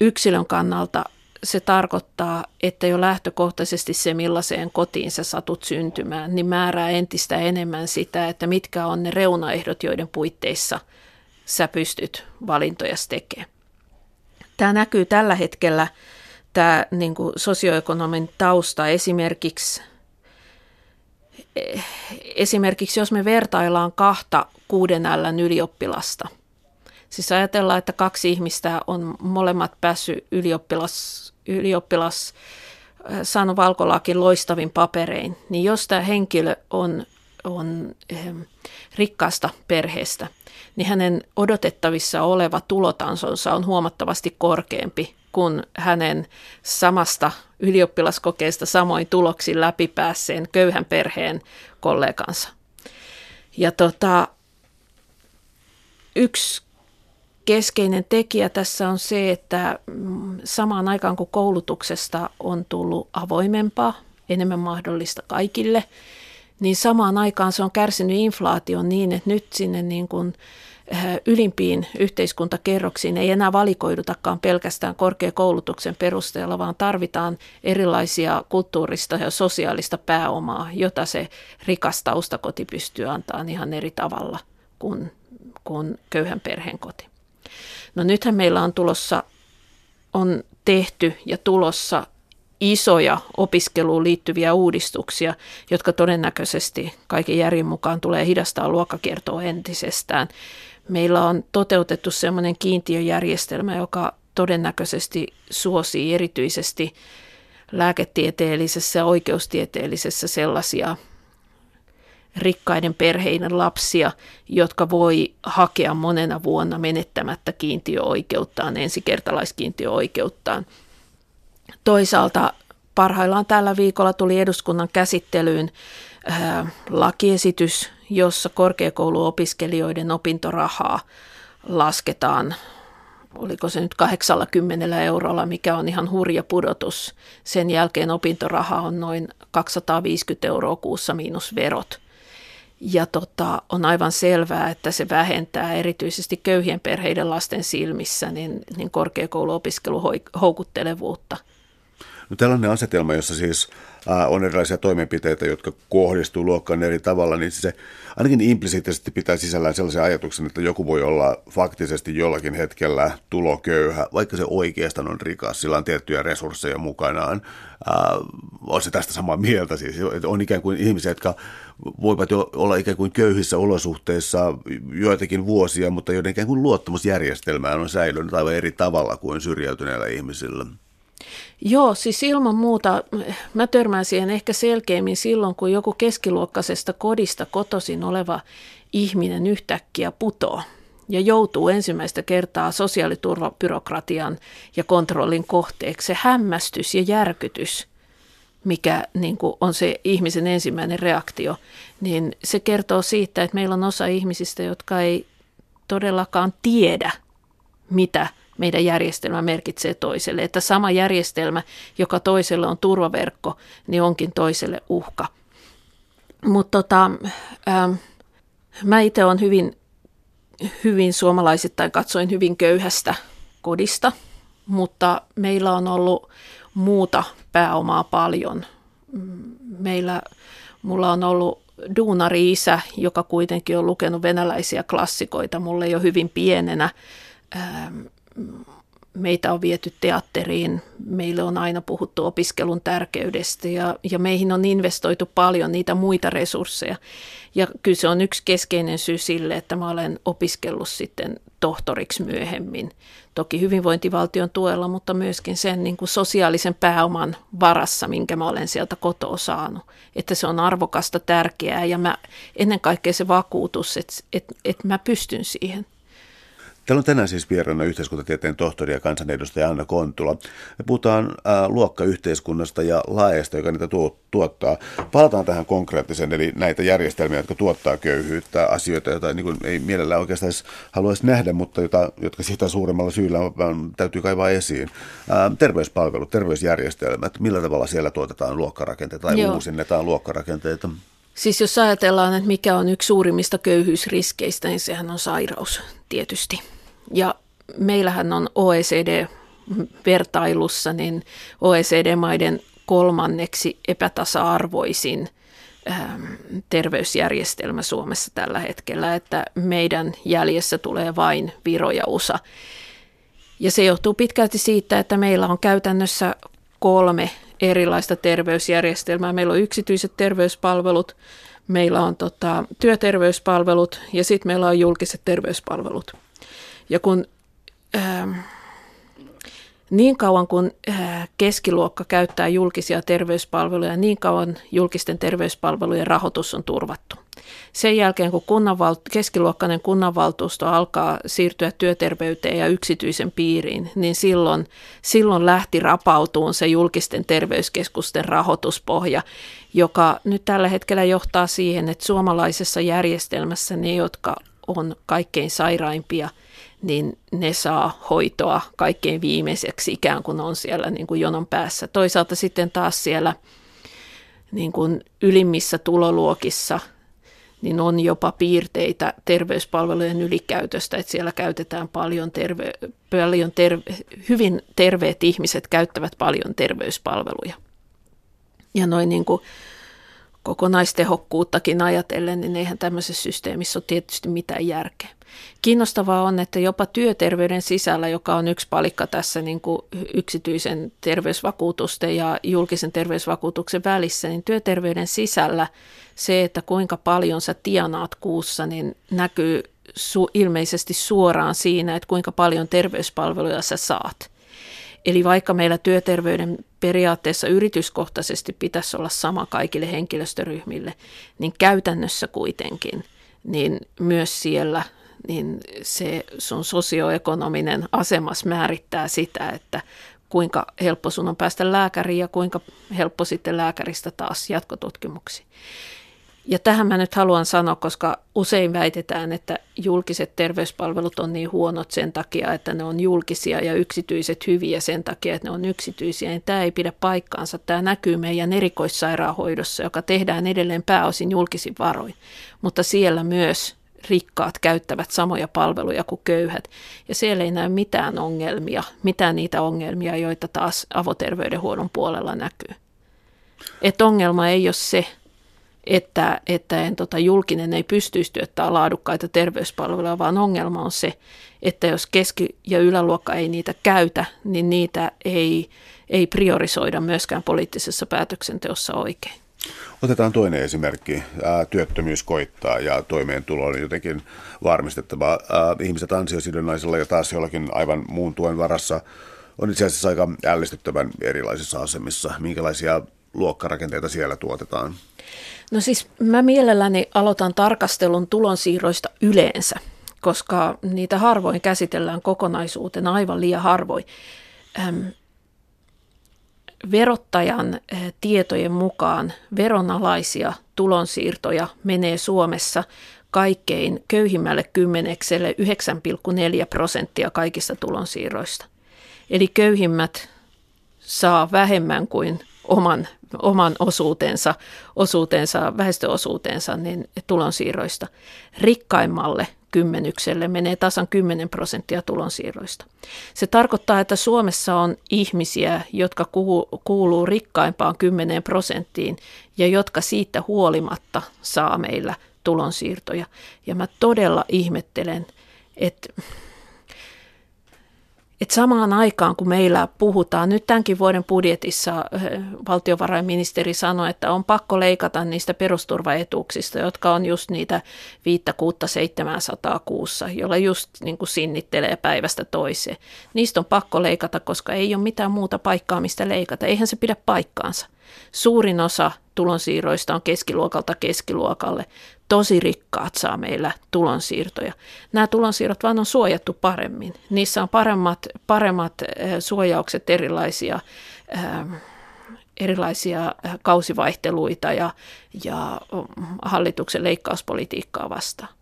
B: Yksilön kannalta se tarkoittaa, että jo lähtökohtaisesti se, millaiseen kotiin sä satut syntymään, niin määrää entistä enemmän sitä, että mitkä on ne reunaehdot, joiden puitteissa sä pystyt valintoja tekemään. Tämä näkyy tällä hetkellä, tämä niin sosioekonomin tausta esimerkiksi esimerkiksi jos me vertaillaan kahta kuuden Ln ylioppilasta, siis ajatellaan, että kaksi ihmistä on molemmat päässyt ylioppilas, ylioppilas saanut valkolakin loistavin paperein, niin jos tämä henkilö on, on rikkaasta perheestä, niin hänen odotettavissa oleva tulotansonsa on huomattavasti korkeampi kuin hänen samasta ylioppilaskokeesta samoin tuloksin läpipäässeen köyhän perheen kollegansa. Ja tota, yksi keskeinen tekijä tässä on se, että mm, samaan aikaan kun koulutuksesta on tullut avoimempaa, enemmän mahdollista kaikille, niin samaan aikaan se on kärsinyt inflaation niin, että nyt sinne niin kuin Äh, ylimpiin yhteiskuntakerroksiin ei enää valikoidutakaan pelkästään korkeakoulutuksen perusteella, vaan tarvitaan erilaisia kulttuurista ja sosiaalista pääomaa, jota se rikas taustakoti pystyy antamaan ihan eri tavalla kuin, kuin köyhän perheen koti. No nythän meillä on tulossa, on tehty ja tulossa isoja opiskeluun liittyviä uudistuksia, jotka todennäköisesti kaiken järjen mukaan tulee hidastaa luokkakiertoa entisestään. Meillä on toteutettu sellainen kiintiöjärjestelmä, joka todennäköisesti suosii erityisesti lääketieteellisessä ja oikeustieteellisessä sellaisia rikkaiden perheiden lapsia, jotka voi hakea monena vuonna menettämättä kiintiöoikeuttaan, ensikertalaiskiintiöoikeuttaan. Toisaalta parhaillaan tällä viikolla tuli eduskunnan käsittelyyn ää, lakiesitys, jossa korkeakouluopiskelijoiden opintorahaa lasketaan, oliko se nyt 80 eurolla, mikä on ihan hurja pudotus. Sen jälkeen opintoraha on noin 250 euroa kuussa miinus verot. Ja tota, on aivan selvää, että se vähentää erityisesti köyhien perheiden lasten silmissä niin, niin korkeakouluopiskelun houkuttelevuutta –
A: No tällainen asetelma, jossa siis on erilaisia toimenpiteitä, jotka kohdistuu luokkaan eri tavalla, niin se ainakin implisiittisesti pitää sisällään sellaisen ajatuksen, että joku voi olla faktisesti jollakin hetkellä tuloköyhä, vaikka se oikeastaan on rikas, sillä on tiettyjä resursseja mukanaan. on se tästä samaa mieltä siis, on ikään kuin ihmisiä, jotka voivat jo olla ikään kuin köyhissä olosuhteissa joitakin vuosia, mutta joiden ikään kuin luottamusjärjestelmään on säilynyt aivan eri tavalla kuin syrjäytyneillä ihmisillä.
B: Joo, siis ilman muuta mä törmään siihen ehkä selkeämmin silloin, kun joku keskiluokkaisesta kodista kotosin oleva ihminen yhtäkkiä putoo ja joutuu ensimmäistä kertaa sosiaaliturvabyrokratian ja kontrollin kohteeksi. Se hämmästys ja järkytys, mikä niin kuin on se ihmisen ensimmäinen reaktio, niin se kertoo siitä, että meillä on osa ihmisistä, jotka ei todellakaan tiedä, mitä – meidän järjestelmä merkitsee toiselle. Että sama järjestelmä, joka toiselle on turvaverkko, niin onkin toiselle uhka. Mutta tota, ähm, mä itse olen hyvin, hyvin suomalaisittain katsoin hyvin köyhästä kodista, mutta meillä on ollut muuta pääomaa paljon. Meillä, mulla on ollut duunari-isä, joka kuitenkin on lukenut venäläisiä klassikoita mulle jo hyvin pienenä. Meitä on viety teatteriin, meille on aina puhuttu opiskelun tärkeydestä ja, ja meihin on investoitu paljon niitä muita resursseja. Ja kyllä se on yksi keskeinen syy sille, että mä olen opiskellut sitten tohtoriksi myöhemmin. Toki hyvinvointivaltion tuella, mutta myöskin sen niin kuin sosiaalisen pääoman varassa, minkä mä olen sieltä kotoa saanut. Että se on arvokasta, tärkeää ja mä, ennen kaikkea se vakuutus, että, että, että mä pystyn siihen.
A: Täällä on tänään siis vieraana yhteiskuntatieteen tohtori ja kansanedustaja Anna Kontula. Me puhutaan ää, luokkayhteiskunnasta ja laajasta, joka niitä tuo, tuottaa. Palataan tähän konkreettisen, eli näitä järjestelmiä, jotka tuottaa köyhyyttä, asioita, joita niin kuin ei mielellään oikeastaan edes haluaisi nähdä, mutta jota, jotka sitä suuremmalla syyllä täytyy kaivaa esiin. Ää, terveyspalvelut, terveysjärjestelmät, millä tavalla siellä tuotetaan luokkarakenteita tai Joo. uusinnetaan luokkarakenteita?
B: Siis jos ajatellaan, että mikä on yksi suurimmista köyhyysriskeistä, niin sehän on sairaus tietysti. Ja meillähän on OECD-vertailussa niin OECD-maiden kolmanneksi epätasa-arvoisin ähm, terveysjärjestelmä Suomessa tällä hetkellä, että meidän jäljessä tulee vain Viro ja USA. Ja se johtuu pitkälti siitä, että meillä on käytännössä kolme erilaista terveysjärjestelmää. Meillä on yksityiset terveyspalvelut, meillä on tota, työterveyspalvelut ja sitten meillä on julkiset terveyspalvelut. Ja kun ähm, niin kauan kun äh, keskiluokka käyttää julkisia terveyspalveluja, niin kauan julkisten terveyspalvelujen rahoitus on turvattu. Sen jälkeen, kun kunnanval- keskiluokkainen kunnanvaltuusto alkaa siirtyä työterveyteen ja yksityisen piiriin, niin silloin, silloin lähti rapautuun se julkisten terveyskeskusten rahoituspohja, joka nyt tällä hetkellä johtaa siihen, että suomalaisessa järjestelmässä ne, jotka on kaikkein sairaimpia, niin ne saa hoitoa kaikkein viimeiseksi ikään kuin on siellä niin kuin jonon päässä. Toisaalta sitten taas siellä niin kuin ylimmissä tuloluokissa – niin on jopa piirteitä terveyspalvelujen ylikäytöstä, että siellä käytetään paljon, terve, paljon terve, hyvin terveet ihmiset käyttävät paljon terveyspalveluja. Ja noin niin kuin kokonaistehokkuuttakin ajatellen, niin eihän tämmöisessä systeemissä ole tietysti mitään järkeä. Kiinnostavaa on, että jopa työterveyden sisällä, joka on yksi palikka tässä niin kuin yksityisen terveysvakuutusten ja julkisen terveysvakuutuksen välissä, niin työterveyden sisällä se, että kuinka paljon sä tienaat kuussa, niin näkyy su- ilmeisesti suoraan siinä, että kuinka paljon terveyspalveluja sä saat. Eli vaikka meillä työterveyden periaatteessa yrityskohtaisesti pitäisi olla sama kaikille henkilöstöryhmille, niin käytännössä kuitenkin, niin myös siellä niin se sun sosioekonominen asemas määrittää sitä, että kuinka helppo sun on päästä lääkäriin ja kuinka helppo sitten lääkäristä taas jatkotutkimuksiin. Ja tähän mä nyt haluan sanoa, koska usein väitetään, että julkiset terveyspalvelut on niin huonot sen takia, että ne on julkisia ja yksityiset hyviä sen takia, että ne on yksityisiä. Niin tämä ei pidä paikkaansa. Tämä näkyy meidän erikoissairaanhoidossa, joka tehdään edelleen pääosin julkisin varoin. Mutta siellä myös rikkaat käyttävät samoja palveluja kuin köyhät. Ja siellä ei näy mitään ongelmia, mitään niitä ongelmia, joita taas avoterveydenhuollon puolella näkyy. Et ongelma ei ole se, että, että en, tota, julkinen ei pystyisi työttämään laadukkaita terveyspalveluja, vaan ongelma on se, että jos keski- ja yläluokka ei niitä käytä, niin niitä ei, ei priorisoida myöskään poliittisessa päätöksenteossa oikein.
A: Otetaan toinen esimerkki. Työttömyys koittaa ja toimeentulo on jotenkin varmistettava. Ihmiset ansiosidonnaisella ja taas jollakin aivan muun tuen varassa on itse asiassa aika ällistyttävän erilaisissa asemissa. Minkälaisia luokkarakenteita siellä tuotetaan?
B: No siis mä mielelläni aloitan tarkastelun tulonsiirroista yleensä, koska niitä harvoin käsitellään kokonaisuutena aivan liian harvoin. Ähm, verottajan tietojen mukaan veronalaisia tulonsiirtoja menee Suomessa kaikkein köyhimmälle kymmenekselle 9,4 prosenttia kaikista tulonsiirroista. Eli köyhimmät saa vähemmän kuin oman, oman osuutensa, osuutensa, väestöosuutensa niin tulonsiirroista. Rikkaimmalle kymmenykselle menee tasan 10 prosenttia tulonsiirroista. Se tarkoittaa, että Suomessa on ihmisiä, jotka kuuluu rikkaimpaan 10 prosenttiin ja jotka siitä huolimatta saa meillä tulonsiirtoja. Ja mä todella ihmettelen, että että samaan aikaan, kun meillä puhutaan, nyt tämänkin vuoden budjetissa eh, valtiovarainministeri sanoi, että on pakko leikata niistä perusturvaetuuksista, jotka on just niitä 5 kuutta 700 kuussa, jolla just niin kuin sinnittelee päivästä toiseen. Niistä on pakko leikata, koska ei ole mitään muuta paikkaa, mistä leikata. Eihän se pidä paikkaansa. Suurin osa tulonsiirroista on keskiluokalta keskiluokalle tosi rikkaat saa meillä tulonsiirtoja. Nämä tulonsiirrot vaan on suojattu paremmin. Niissä on paremmat, paremmat eh, suojaukset erilaisia, äh, erilaisia eh, kausivaihteluita ja, ja mm, hallituksen leikkauspolitiikkaa vastaan.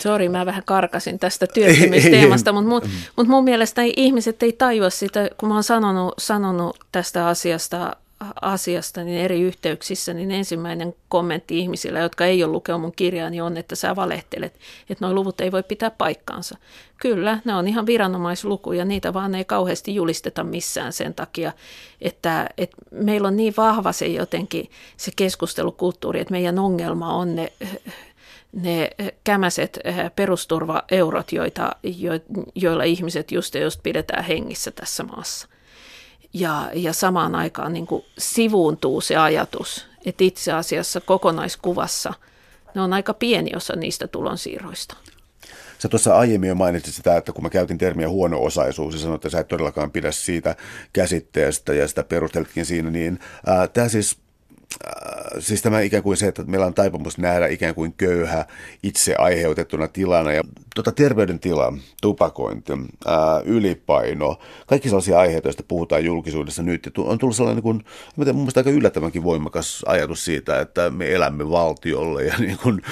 B: Sori, mä vähän karkasin tästä työttömyysteemasta, mutta mun, mut mun mielestä ihmiset ei tajua sitä, kun mä oon sanonut, sanonut tästä asiasta asiasta niin eri yhteyksissä, niin ensimmäinen kommentti ihmisillä, jotka ei ole lukenut mun kirjaani, on, että sä valehtelet, että nuo luvut ei voi pitää paikkaansa. Kyllä, ne on ihan viranomaislukuja, niitä vaan ei kauheasti julisteta missään sen takia, että, että meillä on niin vahva se jotenkin se keskustelukulttuuri, että meidän ongelma on ne ne kämäset perusturvaeurot, joita, jo, joilla ihmiset just just pidetään hengissä tässä maassa ja, ja samaan aikaan niin kuin sivuuntuu se ajatus, että itse asiassa kokonaiskuvassa ne on aika pieni osa niistä tulonsiirroista.
A: Sä tuossa aiemmin jo mainitsit sitä, että kun mä käytin termiä huono-osaisuus ja sanoin, että sä et todellakaan pidä siitä käsitteestä ja sitä perusteltkin siinä, niin tämä siis siis tämä ikään kuin se, että meillä on taipumus nähdä ikään kuin köyhä itse aiheutettuna tilana. Ja tuota, terveydentila, tupakointi, ää, äh, ylipaino, kaikki sellaisia aiheita, joista puhutaan julkisuudessa nyt. Ja on tullut sellainen, niin kuin, mun mielestä aika yllättävänkin voimakas ajatus siitä, että me elämme valtiolle ja niin kuin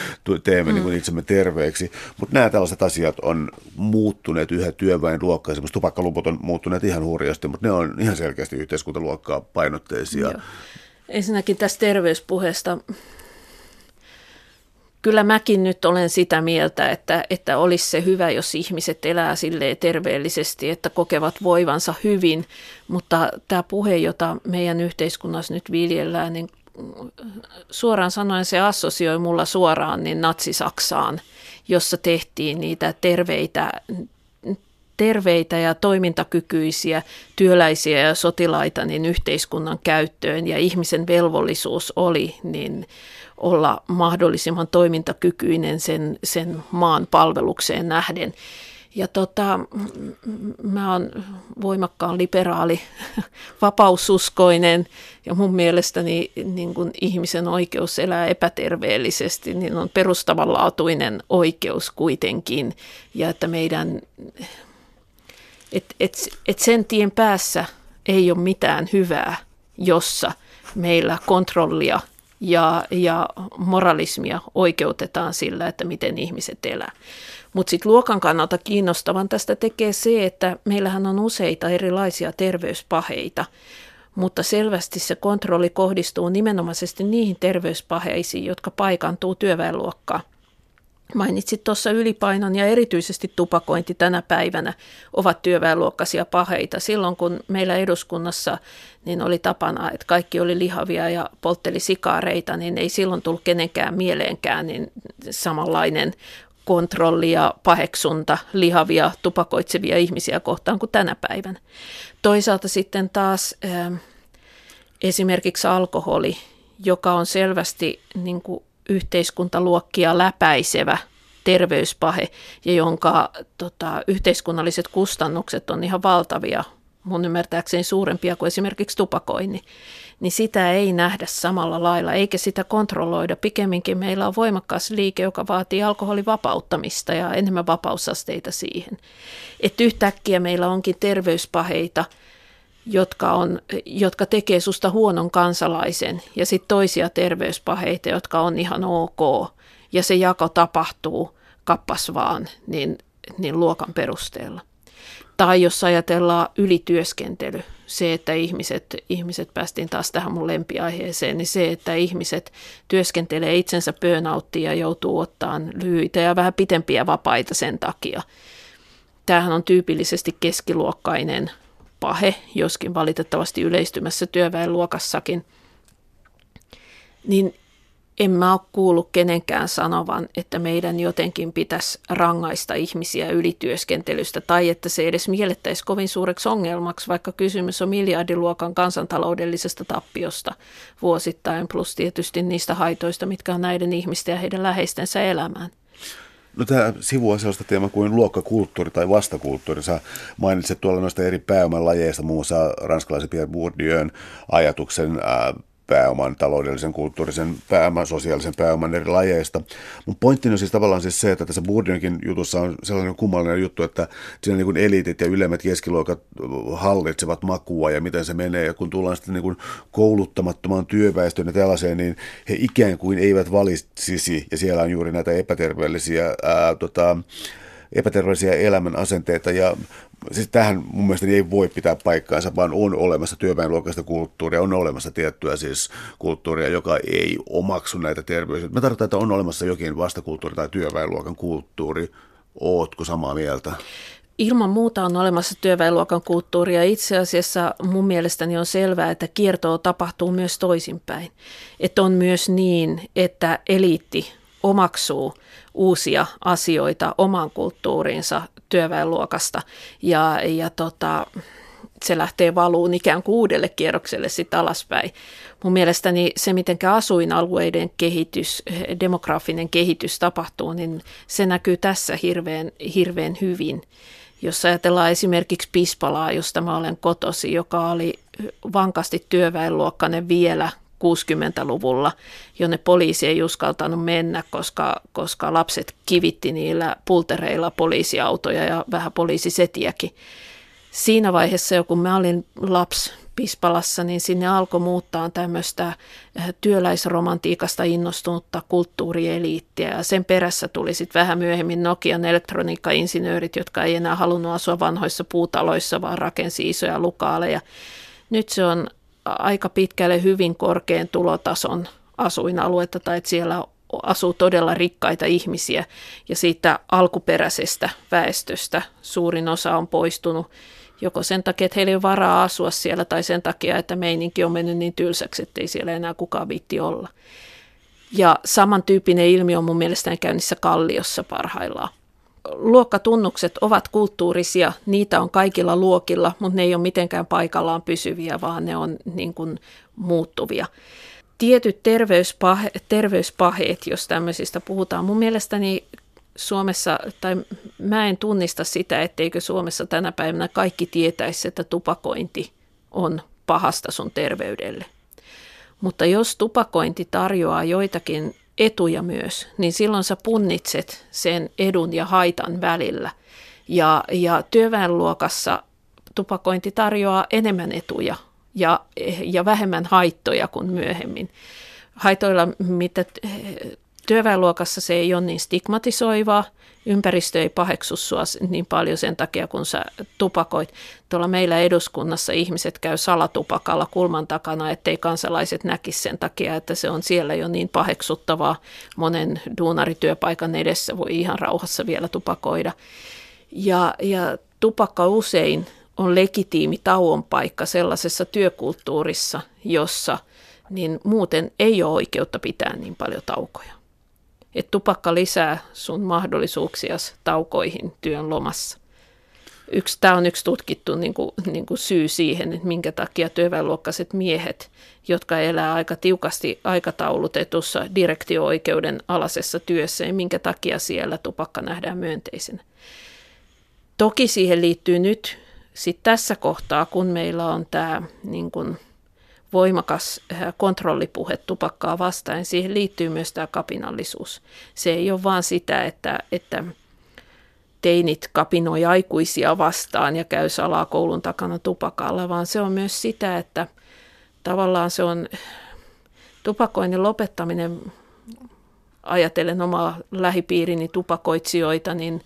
A: teemme mm. niin kuin itsemme terveeksi. Mutta nämä tällaiset asiat on muuttuneet yhä työväen luokkaan. Esimerkiksi tupakkaluput on muuttuneet ihan hurjasti, mutta ne on ihan selkeästi yhteiskuntaluokkaa painotteisia. Joo.
B: Ensinnäkin tästä terveyspuheesta. Kyllä mäkin nyt olen sitä mieltä, että, että olisi se hyvä, jos ihmiset elää silleen terveellisesti, että kokevat voivansa hyvin, mutta tämä puhe, jota meidän yhteiskunnassa nyt viljellään, niin suoraan sanoen se assosioi mulla suoraan niin Natsi-Saksaan, jossa tehtiin niitä terveitä terveitä ja toimintakykyisiä työläisiä ja sotilaita niin yhteiskunnan käyttöön ja ihmisen velvollisuus oli niin olla mahdollisimman toimintakykyinen sen, sen maan palvelukseen nähden. Ja tota, mä oon voimakkaan liberaali, vapaususkoinen ja mun mielestäni niin kun ihmisen oikeus elää epäterveellisesti niin on perustavanlaatuinen oikeus kuitenkin. Ja että meidän että et, et sen tien päässä ei ole mitään hyvää, jossa meillä kontrollia ja, ja moralismia oikeutetaan sillä, että miten ihmiset elää. Mutta sitten luokan kannalta kiinnostavan tästä tekee se, että meillähän on useita erilaisia terveyspaheita, mutta selvästi se kontrolli kohdistuu nimenomaisesti niihin terveyspaheisiin, jotka paikantuu työväenluokkaan. Mainitsit tuossa ylipainon ja erityisesti tupakointi tänä päivänä ovat työväenluokkaisia paheita. Silloin kun meillä eduskunnassa niin oli tapana, että kaikki oli lihavia ja poltteli sikaareita, niin ei silloin tullut kenenkään mieleenkään niin samanlainen kontrolli ja paheksunta lihavia tupakoitsevia ihmisiä kohtaan kuin tänä päivänä. Toisaalta sitten taas äh, esimerkiksi alkoholi, joka on selvästi niin kuin yhteiskuntaluokkia läpäisevä terveyspahe ja jonka tota, yhteiskunnalliset kustannukset on ihan valtavia, mun ymmärtääkseni suurempia kuin esimerkiksi tupakoinni, niin sitä ei nähdä samalla lailla, eikä sitä kontrolloida. Pikemminkin meillä on voimakas liike, joka vaatii alkoholin vapauttamista ja enemmän vapausasteita siihen. Että yhtäkkiä meillä onkin terveyspaheita – jotka, on, jotka tekee susta huonon kansalaisen ja sitten toisia terveyspaheita, jotka on ihan ok ja se jako tapahtuu kappas vaan niin, niin luokan perusteella. Tai jos ajatellaan ylityöskentely, se, että ihmiset, ihmiset päästiin taas tähän mun lempiaiheeseen, niin se, että ihmiset työskentelee itsensä burnouttiin ja joutuu ottamaan lyhyitä ja vähän pitempiä vapaita sen takia. Tämähän on tyypillisesti keskiluokkainen pahe, joskin valitettavasti yleistymässä työväenluokassakin. Niin en mä ole kuullut kenenkään sanovan, että meidän jotenkin pitäisi rangaista ihmisiä ylityöskentelystä tai että se edes miellettäisi kovin suureksi ongelmaksi, vaikka kysymys on miljardiluokan kansantaloudellisesta tappiosta vuosittain, plus tietysti niistä haitoista, mitkä on näiden ihmisten ja heidän läheistensä elämään.
A: No tämä sivua sellaista teema kuin luokkakulttuuri tai vastakulttuuri. Sä mainitsit tuolla noista eri pääomanlajeista, muun muassa ranskalaisen Pierre Bourdieun ajatuksen ää, pääoman, taloudellisen, kulttuurisen pääoman, sosiaalisen pääoman eri lajeista. Mun pointti on siis tavallaan siis se, että tässä Bourdieukin jutussa on sellainen kummallinen juttu, että siinä niin kuin eliitit ja ylemmät keskiluokat hallitsevat makua ja miten se menee. Ja kun tullaan sitten niin kuin kouluttamattomaan työväestöön ja tällaiseen, niin he ikään kuin eivät valitsisi, ja siellä on juuri näitä epäterveellisiä ää, tota, epäterveellisiä elämän asenteita ja siis tähän mun mielestä ei voi pitää paikkaansa, vaan on olemassa työväenluokkaista kulttuuria, on olemassa tiettyä siis kulttuuria, joka ei omaksu näitä terveys. Mä tarkoitan, että on olemassa jokin vastakulttuuri tai työväenluokan kulttuuri. Ootko samaa mieltä?
B: Ilman muuta on olemassa työväenluokan kulttuuria. Itse asiassa mun mielestäni on selvää, että kiertoa tapahtuu myös toisinpäin. Että on myös niin, että eliitti omaksuu uusia asioita oman kulttuuriinsa työväenluokasta ja, ja tota, se lähtee valuun ikään kuin uudelle kierrokselle sitten alaspäin. Mun mielestäni se, miten asuinalueiden kehitys, demografinen kehitys tapahtuu, niin se näkyy tässä hirveän, hirveän hyvin. Jos ajatellaan esimerkiksi Pispalaa, josta mä olen kotosi, joka oli vankasti työväenluokkainen vielä 60-luvulla, jonne poliisi ei uskaltanut mennä, koska, koska lapset kivitti niillä pultereilla poliisiautoja ja vähän poliisisetiäkin. Siinä vaiheessa, kun mä olin lapsi Pispalassa, niin sinne alkoi muuttaa tämmöistä eh, työläisromantiikasta innostunutta kulttuurieliittiä. Ja sen perässä tuli sitten vähän myöhemmin Nokian elektroniikkainsinöörit, jotka ei enää halunnut asua vanhoissa puutaloissa, vaan rakensi isoja lukaaleja. Nyt se on aika pitkälle hyvin korkean tulotason asuinaluetta tai että siellä asuu todella rikkaita ihmisiä ja siitä alkuperäisestä väestöstä suurin osa on poistunut joko sen takia, että heillä ei ole varaa asua siellä tai sen takia, että meininki on mennyt niin tylsäksi, että ei siellä enää kukaan viitti olla. Ja samantyyppinen ilmiö on mun mielestäni käynnissä Kalliossa parhaillaan luokkatunnukset ovat kulttuurisia, niitä on kaikilla luokilla, mutta ne ei ole mitenkään paikallaan pysyviä, vaan ne on niin kuin muuttuvia. Tietyt terveyspahe, terveyspaheet, jos tämmöisistä puhutaan, mun mielestäni Suomessa, tai mä en tunnista sitä, etteikö Suomessa tänä päivänä kaikki tietäisi, että tupakointi on pahasta sun terveydelle. Mutta jos tupakointi tarjoaa joitakin etuja myös, niin silloin sä punnitset sen edun ja haitan välillä. Ja, ja työväenluokassa tupakointi tarjoaa enemmän etuja ja, ja vähemmän haittoja kuin myöhemmin. Haitoilla, mitä työväenluokassa se ei ole niin stigmatisoivaa, ympäristö ei paheksu sua niin paljon sen takia, kun sä tupakoit. Tuolla meillä eduskunnassa ihmiset käy salatupakalla kulman takana, ettei kansalaiset näkisi sen takia, että se on siellä jo niin paheksuttavaa. Monen duunarityöpaikan edessä voi ihan rauhassa vielä tupakoida. Ja, ja tupakka usein on legitiimi tauon paikka sellaisessa työkulttuurissa, jossa niin muuten ei ole oikeutta pitää niin paljon taukoja että tupakka lisää sun mahdollisuuksia taukoihin työn lomassa. Yksi, tämä on yksi tutkittu niin kuin, niin kuin syy siihen, että minkä takia työväenluokkaiset miehet, jotka elää aika tiukasti aikataulutetussa direktio-oikeuden alaisessa työssä, ja minkä takia siellä tupakka nähdään myönteisenä. Toki siihen liittyy nyt sit tässä kohtaa, kun meillä on tämä niin voimakas äh, kontrollipuhe tupakkaa vastaan. Siihen liittyy myös tämä kapinallisuus. Se ei ole vaan sitä, että, että teinit kapinoi aikuisia vastaan ja käy salaa koulun takana tupakalla, vaan se on myös sitä, että tavallaan se on tupakoinnin lopettaminen ajatellen omaa lähipiirini tupakoitsijoita, niin,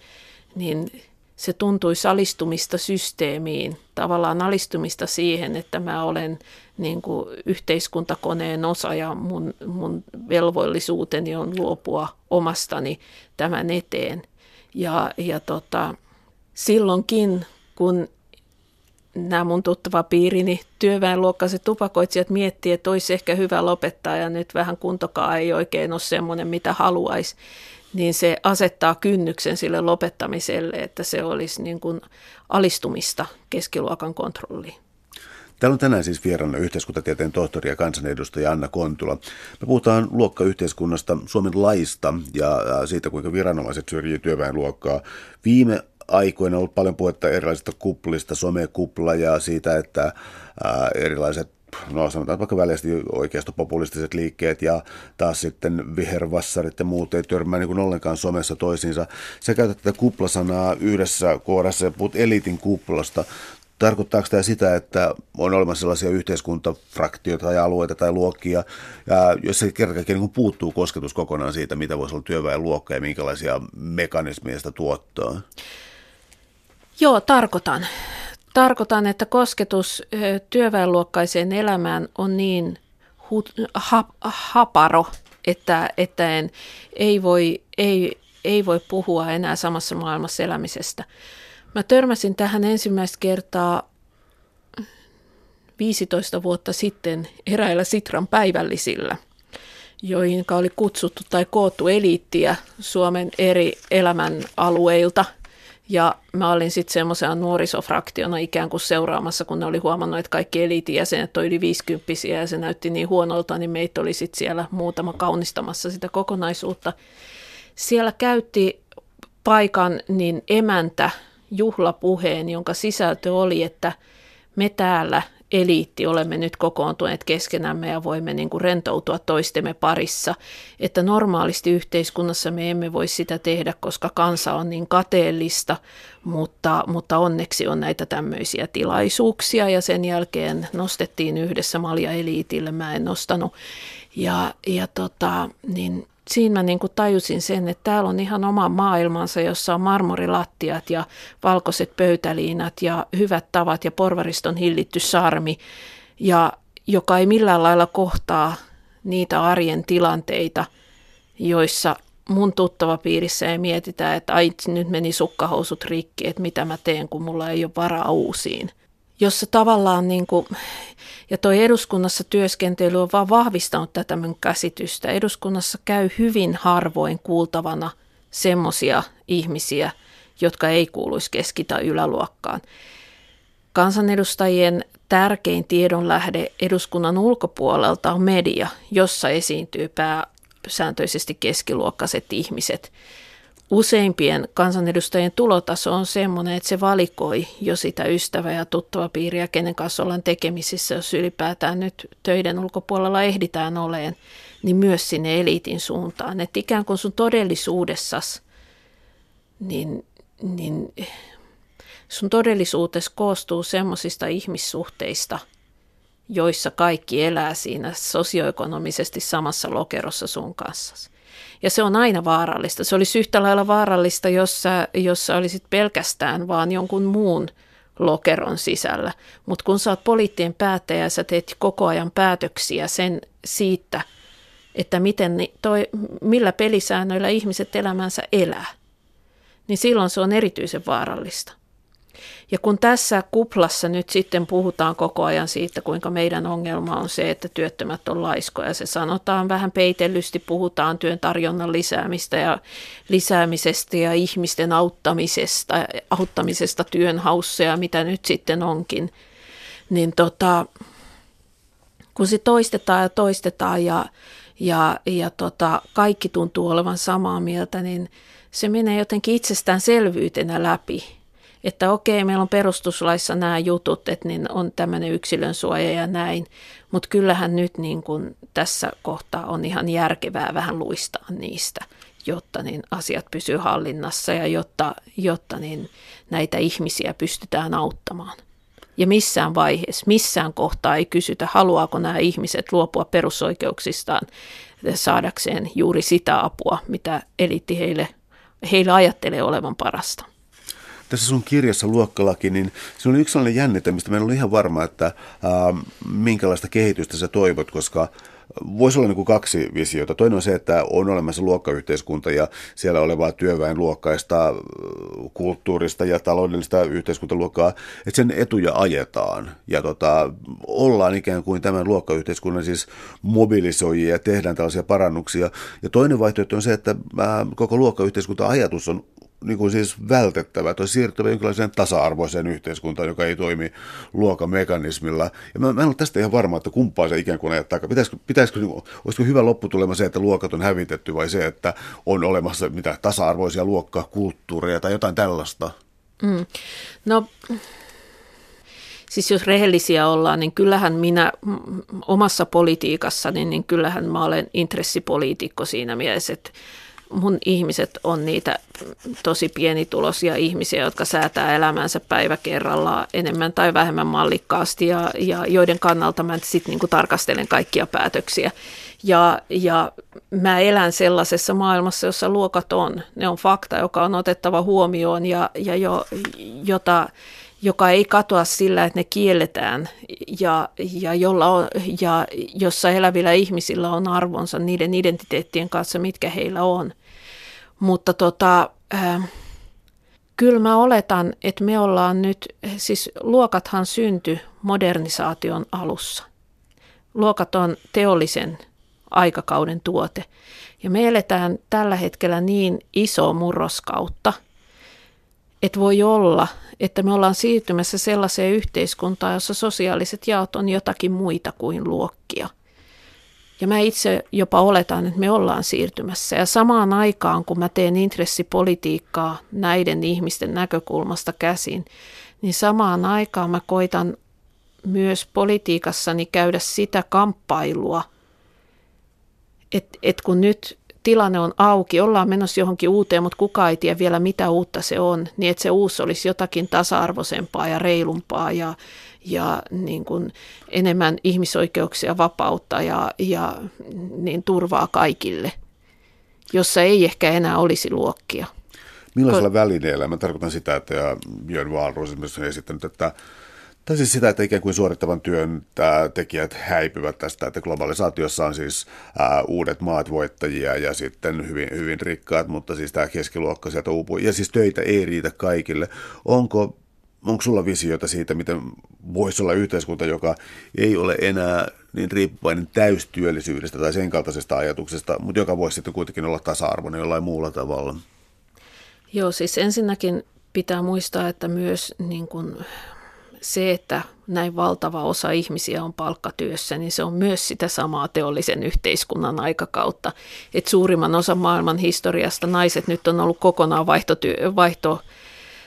B: niin se tuntui alistumista systeemiin, tavallaan alistumista siihen, että mä olen niin kuin yhteiskuntakoneen osa ja mun, mun velvollisuuteni on luopua omastani tämän eteen. Ja, ja tota, silloinkin, kun nämä mun tuttava piirini työväenluokkaiset tupakoitsijat miettii, että olisi ehkä hyvä lopettaa ja nyt vähän kuntokaa ei oikein ole semmoinen, mitä haluaisi, niin se asettaa kynnyksen sille lopettamiselle, että se olisi niin kuin alistumista keskiluokan kontrolliin.
A: Täällä on tänään siis vieraana yhteiskuntatieteen tohtori ja kansanedustaja Anna Kontula. Me puhutaan luokkayhteiskunnasta, Suomen laista ja siitä, kuinka viranomaiset syrjii työväenluokkaa. Viime aikoina on ollut paljon puhetta erilaisista kuplista, somekupla ja siitä, että erilaiset no sanotaan vaikka väliästi populistiset liikkeet ja taas sitten vihervassarit ja muut ei törmää niin kuin ollenkaan somessa toisiinsa. Sä käytät tätä kuplasanaa yhdessä kohdassa ja puhut eliitin kuplasta. Tarkoittaako tämä sitä, että on olemassa sellaisia yhteiskuntafraktioita tai alueita tai luokkia, ja jos se kerta niin puuttuu kosketus kokonaan siitä, mitä voisi olla työväenluokka ja minkälaisia mekanismeja sitä tuottaa?
B: Joo, tarkoitan. Tarkoitan, että kosketus työväenluokkaiseen elämään on niin hu- ha- haparo, että, että en, ei, voi, ei, ei voi puhua enää samassa maailmassa elämisestä. Mä törmäsin tähän ensimmäistä kertaa 15 vuotta sitten eräillä Sitran päivällisillä, joihin oli kutsuttu tai koottu eliittiä Suomen eri elämän alueilta – ja mä olin sitten semmoisena nuorisofraktiona ikään kuin seuraamassa, kun ne oli huomannut, että kaikki eliitin jäsenet on yli 50 ja se näytti niin huonolta, niin meitä oli sitten siellä muutama kaunistamassa sitä kokonaisuutta. Siellä käytti paikan niin emäntä juhlapuheen, jonka sisältö oli, että me täällä eliitti olemme nyt kokoontuneet keskenämme ja voimme niin kuin rentoutua toistemme parissa. Että normaalisti yhteiskunnassa me emme voi sitä tehdä, koska kansa on niin kateellista, mutta, mutta onneksi on näitä tämmöisiä tilaisuuksia ja sen jälkeen nostettiin yhdessä Malja Eliitille, mä en nostanut. Ja, ja tota, niin siinä mä niin kuin tajusin sen, että täällä on ihan oma maailmansa, jossa on marmorilattiat ja valkoiset pöytäliinat ja hyvät tavat ja porvariston hillitty sarmi, ja joka ei millään lailla kohtaa niitä arjen tilanteita, joissa mun tuttava piirissä ei mietitä, että ai nyt meni sukkahousut rikki, että mitä mä teen, kun mulla ei ole varaa uusiin. Jossa tavallaan niin kuin, ja tuo eduskunnassa työskentely on vaan vahvistanut tätä mun käsitystä. Eduskunnassa käy hyvin harvoin kuultavana semmoisia ihmisiä, jotka ei kuuluisi keski- tai yläluokkaan. Kansanedustajien tärkein tiedonlähde eduskunnan ulkopuolelta on media, jossa esiintyy pääsääntöisesti keskiluokkaiset ihmiset – useimpien kansanedustajien tulotaso on sellainen, että se valikoi jo sitä ystävä- ja tuttava piiriä, kenen kanssa ollaan tekemisissä, jos ylipäätään nyt töiden ulkopuolella ehditään oleen, niin myös sinne eliitin suuntaan. Että ikään kuin sun todellisuudessas, niin, niin sun todellisuutesi koostuu semmoisista ihmissuhteista, joissa kaikki elää siinä sosioekonomisesti samassa lokerossa sun kanssa. Ja se on aina vaarallista. Se olisi yhtä lailla vaarallista, jos sä, jos sä olisit pelkästään vaan jonkun muun lokeron sisällä. Mutta kun sä oot poliittien päättäjä ja sä teet koko ajan päätöksiä sen siitä, että miten toi, millä pelisäännöillä ihmiset elämänsä elää, niin silloin se on erityisen vaarallista. Ja kun tässä kuplassa nyt sitten puhutaan koko ajan siitä, kuinka meidän ongelma on se, että työttömät on laiskoja, se sanotaan vähän peitellysti, puhutaan työn tarjonnan lisäämistä ja lisäämisestä ja ihmisten auttamisesta, auttamisesta työnhaussa ja mitä nyt sitten onkin, niin tota, kun se toistetaan ja toistetaan ja, ja, ja tota, kaikki tuntuu olevan samaa mieltä, niin se menee jotenkin itsestäänselvyytenä läpi että okei, meillä on perustuslaissa nämä jutut, että niin on tämmöinen yksilön suoja ja näin, mutta kyllähän nyt niin kuin tässä kohtaa on ihan järkevää vähän luistaa niistä, jotta niin asiat pysyy hallinnassa ja jotta, jotta niin näitä ihmisiä pystytään auttamaan. Ja missään vaiheessa, missään kohtaa ei kysytä, haluaako nämä ihmiset luopua perusoikeuksistaan saadakseen juuri sitä apua, mitä eliitti heille, heille ajattelee olevan parasta
A: tässä sun kirjassa Luokkalaki, niin se oli yksi sellainen jännite, mistä mä en ollut ihan varma, että ää, minkälaista kehitystä sä toivot, koska voisi olla niin kuin kaksi visiota. Toinen on se, että on olemassa luokkayhteiskunta ja siellä olevaa työväenluokkaista, kulttuurista ja taloudellista yhteiskuntaluokkaa, että sen etuja ajetaan ja tota, ollaan ikään kuin tämän luokkayhteiskunnan siis mobilisoijia ja tehdään tällaisia parannuksia. Ja toinen vaihtoehto on se, että koko luokkayhteiskunta-ajatus on niin kuin siis vältettävä, tai siirtyvä jonkinlaiseen tasa-arvoiseen yhteiskuntaan, joka ei toimi luokamekanismilla. Ja mä, mä en ole tästä ihan varma, että kumpaa se ikään kuin ajattaa. Pitäisikö, pitäisikö, olisiko hyvä lopputulema se, että luokat on hävitetty, vai se, että on olemassa mitä tasa-arvoisia luokkakulttuureja tai jotain tällaista? Mm.
B: No, siis jos rehellisiä ollaan, niin kyllähän minä omassa politiikassani, niin kyllähän mä olen intressipoliitikko siinä mielessä, että mun ihmiset on niitä tosi pienituloisia ihmisiä, jotka säätää elämänsä päivä kerrallaan enemmän tai vähemmän mallikkaasti ja, ja joiden kannalta mä sitten niin tarkastelen kaikkia päätöksiä. Ja, ja mä elän sellaisessa maailmassa, jossa luokat on. Ne on fakta, joka on otettava huomioon ja, ja jo, jota joka ei katoa sillä, että ne kielletään ja, ja, jolla on, ja jossa elävillä ihmisillä on arvonsa niiden identiteettien kanssa, mitkä heillä on. Mutta tota, äh, kyllä mä oletan, että me ollaan nyt, siis luokathan synty modernisaation alussa. Luokat on teollisen aikakauden tuote. Ja me eletään tällä hetkellä niin iso murroskautta, että voi olla, että me ollaan siirtymässä sellaiseen yhteiskuntaan, jossa sosiaaliset jaot on jotakin muita kuin luokkia – ja mä itse jopa oletan, että me ollaan siirtymässä. Ja samaan aikaan, kun mä teen intressipolitiikkaa näiden ihmisten näkökulmasta käsin, niin samaan aikaan mä koitan myös politiikassani käydä sitä kamppailua, että et kun nyt tilanne on auki, ollaan menossa johonkin uuteen, mutta kukaan ei tiedä vielä mitä uutta se on, niin että se uusi olisi jotakin tasa-arvoisempaa ja reilumpaa ja, ja niin kuin enemmän ihmisoikeuksia, vapautta ja, ja niin turvaa kaikille, jossa ei ehkä enää olisi luokkia.
A: Millaisella Ko- välineellä? Mä tarkoitan sitä, että Björn Wahlroos on esittänyt, että tai siis sitä, että ikään kuin suorittavan työn tekijät häipyvät tästä, että globalisaatiossa on siis ää, uudet maat voittajia ja sitten hyvin, hyvin rikkaat, mutta siis tämä keskiluokka sieltä uupuu. Ja siis töitä ei riitä kaikille. Onko onko sulla visiota siitä, miten voisi olla yhteiskunta, joka ei ole enää niin riippuvainen täystyöllisyydestä tai sen kaltaisesta ajatuksesta, mutta joka voisi sitten kuitenkin olla tasa-arvoinen jollain muulla tavalla?
B: Joo, siis ensinnäkin pitää muistaa, että myös niin kuin se, että näin valtava osa ihmisiä on palkkatyössä, niin se on myös sitä samaa teollisen yhteiskunnan aikakautta. Et suurimman osan maailman historiasta naiset nyt on ollut kokonaan vaihtotyö, vaihto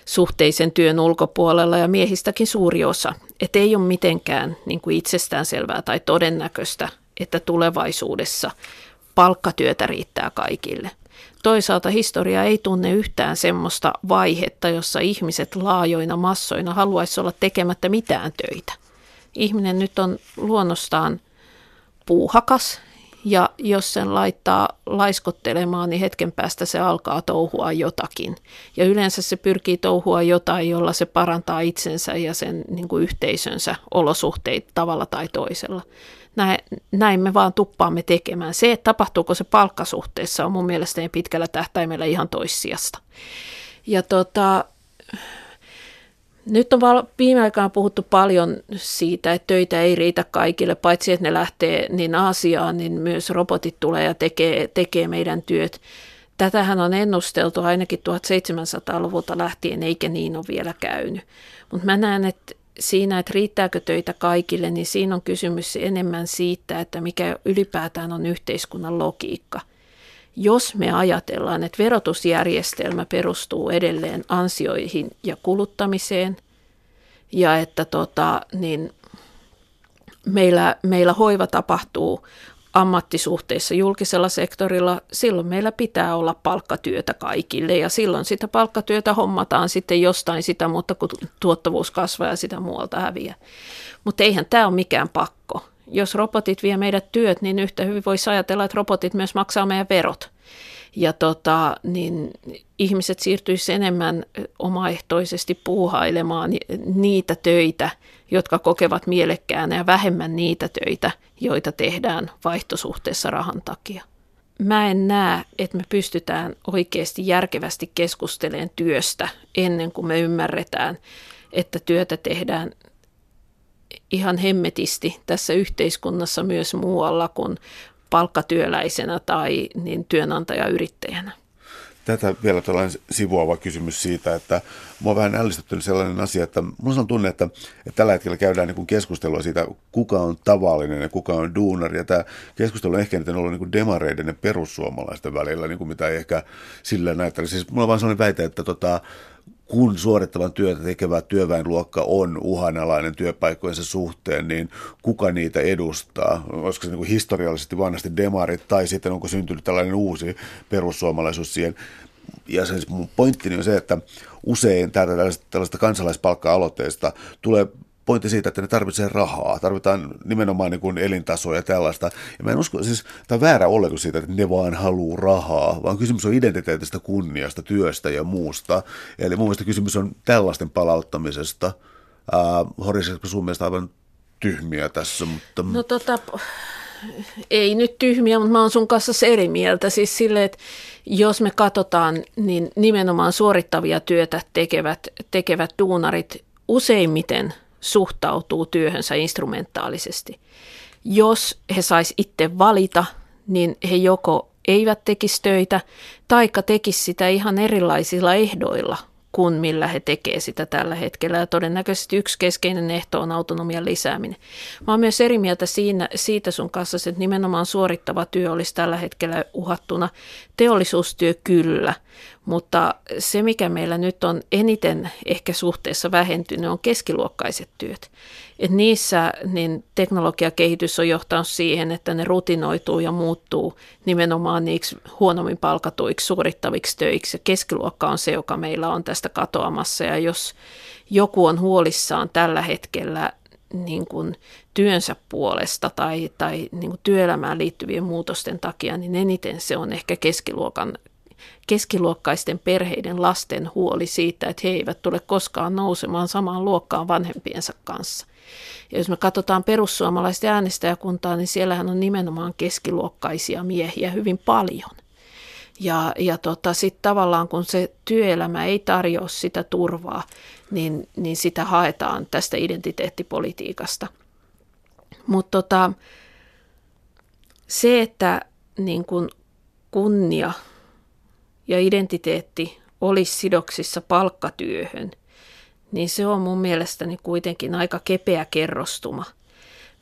B: suhteisen työn ulkopuolella ja miehistäkin suuri osa. Että ei ole mitenkään niin kuin itsestäänselvää tai todennäköistä, että tulevaisuudessa palkkatyötä riittää kaikille. Toisaalta historia ei tunne yhtään semmoista vaihetta, jossa ihmiset laajoina massoina haluaisi olla tekemättä mitään töitä. Ihminen nyt on luonnostaan puuhakas ja jos sen laittaa laiskottelemaan, niin hetken päästä se alkaa touhua jotakin. Ja yleensä se pyrkii touhua jotain, jolla se parantaa itsensä ja sen niin kuin yhteisönsä olosuhteita tavalla tai toisella. Näin, näin me vaan tuppaamme tekemään. Se, että tapahtuuko se palkkasuhteessa, on mun mielestäni pitkällä tähtäimellä ihan toissijasta. Ja tota, nyt on viime aikoina puhuttu paljon siitä, että töitä ei riitä kaikille, paitsi että ne lähtee niin Aasiaan, niin myös robotit tulee ja tekee, tekee meidän työt. Tätähän on ennusteltu ainakin 1700-luvulta lähtien, eikä niin ole vielä käynyt. Mutta mä näen, että siinä, että riittääkö töitä kaikille, niin siinä on kysymys enemmän siitä, että mikä ylipäätään on yhteiskunnan logiikka – jos me ajatellaan, että verotusjärjestelmä perustuu edelleen ansioihin ja kuluttamiseen ja että tota, niin meillä, meillä hoiva tapahtuu ammattisuhteissa julkisella sektorilla, silloin meillä pitää olla palkkatyötä kaikille ja silloin sitä palkkatyötä hommataan sitten jostain sitä, mutta kun tuottavuus kasvaa ja sitä muualta häviää. Mutta eihän tämä ole mikään pakko jos robotit vie meidät työt, niin yhtä hyvin voisi ajatella, että robotit myös maksaa meidän verot. Ja tota, niin ihmiset siirtyisivät enemmän omaehtoisesti puuhailemaan niitä töitä, jotka kokevat mielekkäänä ja vähemmän niitä töitä, joita tehdään vaihtosuhteessa rahan takia. Mä en näe, että me pystytään oikeasti järkevästi keskustelemaan työstä ennen kuin me ymmärretään, että työtä tehdään ihan hemmetisti tässä yhteiskunnassa myös muualla kuin palkkatyöläisenä tai niin työnantajayrittäjänä.
A: Tätä vielä tällainen sivuava kysymys siitä, että mua on vähän ällistyttänyt sellainen asia, että mulla on tunne, että, että tällä hetkellä käydään niin kuin keskustelua siitä, kuka on tavallinen ja kuka on duunari. Ja tämä keskustelu on ehkä eniten ollut niin kuin demareiden ja perussuomalaisten välillä, niin kuin mitä ei ehkä sillä näyttää. Siis mulla on vaan sellainen väite, että tota, kun suorittavan työtä tekevä työväenluokka on uhanalainen työpaikkojensa suhteen, niin kuka niitä edustaa? Olisiko se niin kuin historiallisesti vanhasti demarit tai sitten onko syntynyt tällainen uusi perussuomalaisuus siihen? Ja se mun pointtini on se, että usein tällaista, tällaista kansalaispalkka-aloitteista tulee pointti siitä, että ne tarvitsee rahaa, tarvitaan nimenomaan niin kuin elintasoa ja tällaista. Ja mä en usko, siis tämä on väärä oletus siitä, että ne vaan haluaa rahaa, vaan kysymys on identiteetistä, kunniasta, työstä ja muusta. Eli mun mielestä kysymys on tällaisten palauttamisesta. Äh, sun mielestä aivan tyhmiä tässä, mutta...
B: No tota, ei nyt tyhmiä, mutta mä oon sun kanssa eri mieltä. Siis sille, että jos me katsotaan, niin nimenomaan suorittavia työtä tekevät, tekevät duunarit useimmiten suhtautuu työhönsä instrumentaalisesti. Jos he sais itse valita, niin he joko eivät tekisi töitä, taikka tekisi sitä ihan erilaisilla ehdoilla kuin millä he tekee sitä tällä hetkellä. Ja todennäköisesti yksi keskeinen ehto on autonomian lisääminen. Mä oon myös eri mieltä siinä, siitä sun kanssa, että nimenomaan suorittava työ olisi tällä hetkellä uhattuna. Teollisuustyö kyllä, mutta se mikä meillä nyt on eniten ehkä suhteessa vähentynyt on keskiluokkaiset työt. Et niissä niin teknologiakehitys on johtanut siihen, että ne rutinoituu ja muuttuu nimenomaan niiksi huonommin palkatuiksi suorittaviksi töiksi. Ja keskiluokka on se, joka meillä on tästä katoamassa. Ja jos joku on huolissaan tällä hetkellä niin kuin työnsä puolesta tai, tai niin kuin työelämään liittyvien muutosten takia, niin eniten se on ehkä keskiluokan keskiluokkaisten perheiden lasten huoli siitä, että he eivät tule koskaan nousemaan samaan luokkaan vanhempiensa kanssa. Ja jos me katsotaan perussuomalaisten äänestäjäkuntaa, niin siellähän on nimenomaan keskiluokkaisia miehiä hyvin paljon. Ja, ja tota, sitten tavallaan kun se työelämä ei tarjoa sitä turvaa, niin, niin sitä haetaan tästä identiteettipolitiikasta. Mutta tota, se, että niin kun kunnia ja identiteetti olisi sidoksissa palkkatyöhön, niin se on mun mielestäni kuitenkin aika kepeä kerrostuma.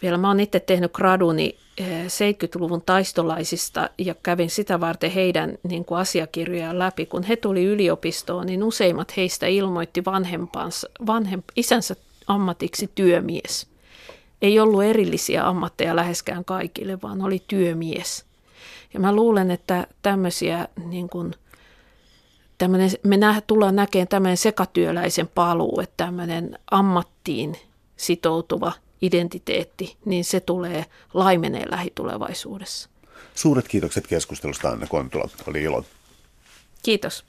B: Vielä mä oon itse tehnyt graduni 70-luvun eh, taistolaisista ja kävin sitä varten heidän niin kuin asiakirjojaan läpi. Kun he tuli yliopistoon, niin useimmat heistä ilmoitti vanhempansa, vanhem, isänsä ammatiksi työmies. Ei ollut erillisiä ammatteja läheskään kaikille, vaan oli työmies. Ja mä luulen, että tämmöisiä niin kuin me nä, tullaan näkemään tämmöinen sekatyöläisen paluu, että tämmöinen ammattiin sitoutuva identiteetti, niin se tulee laimenee lähitulevaisuudessa.
A: Suuret kiitokset keskustelusta Anne Kontula. Oli ilo.
B: Kiitos.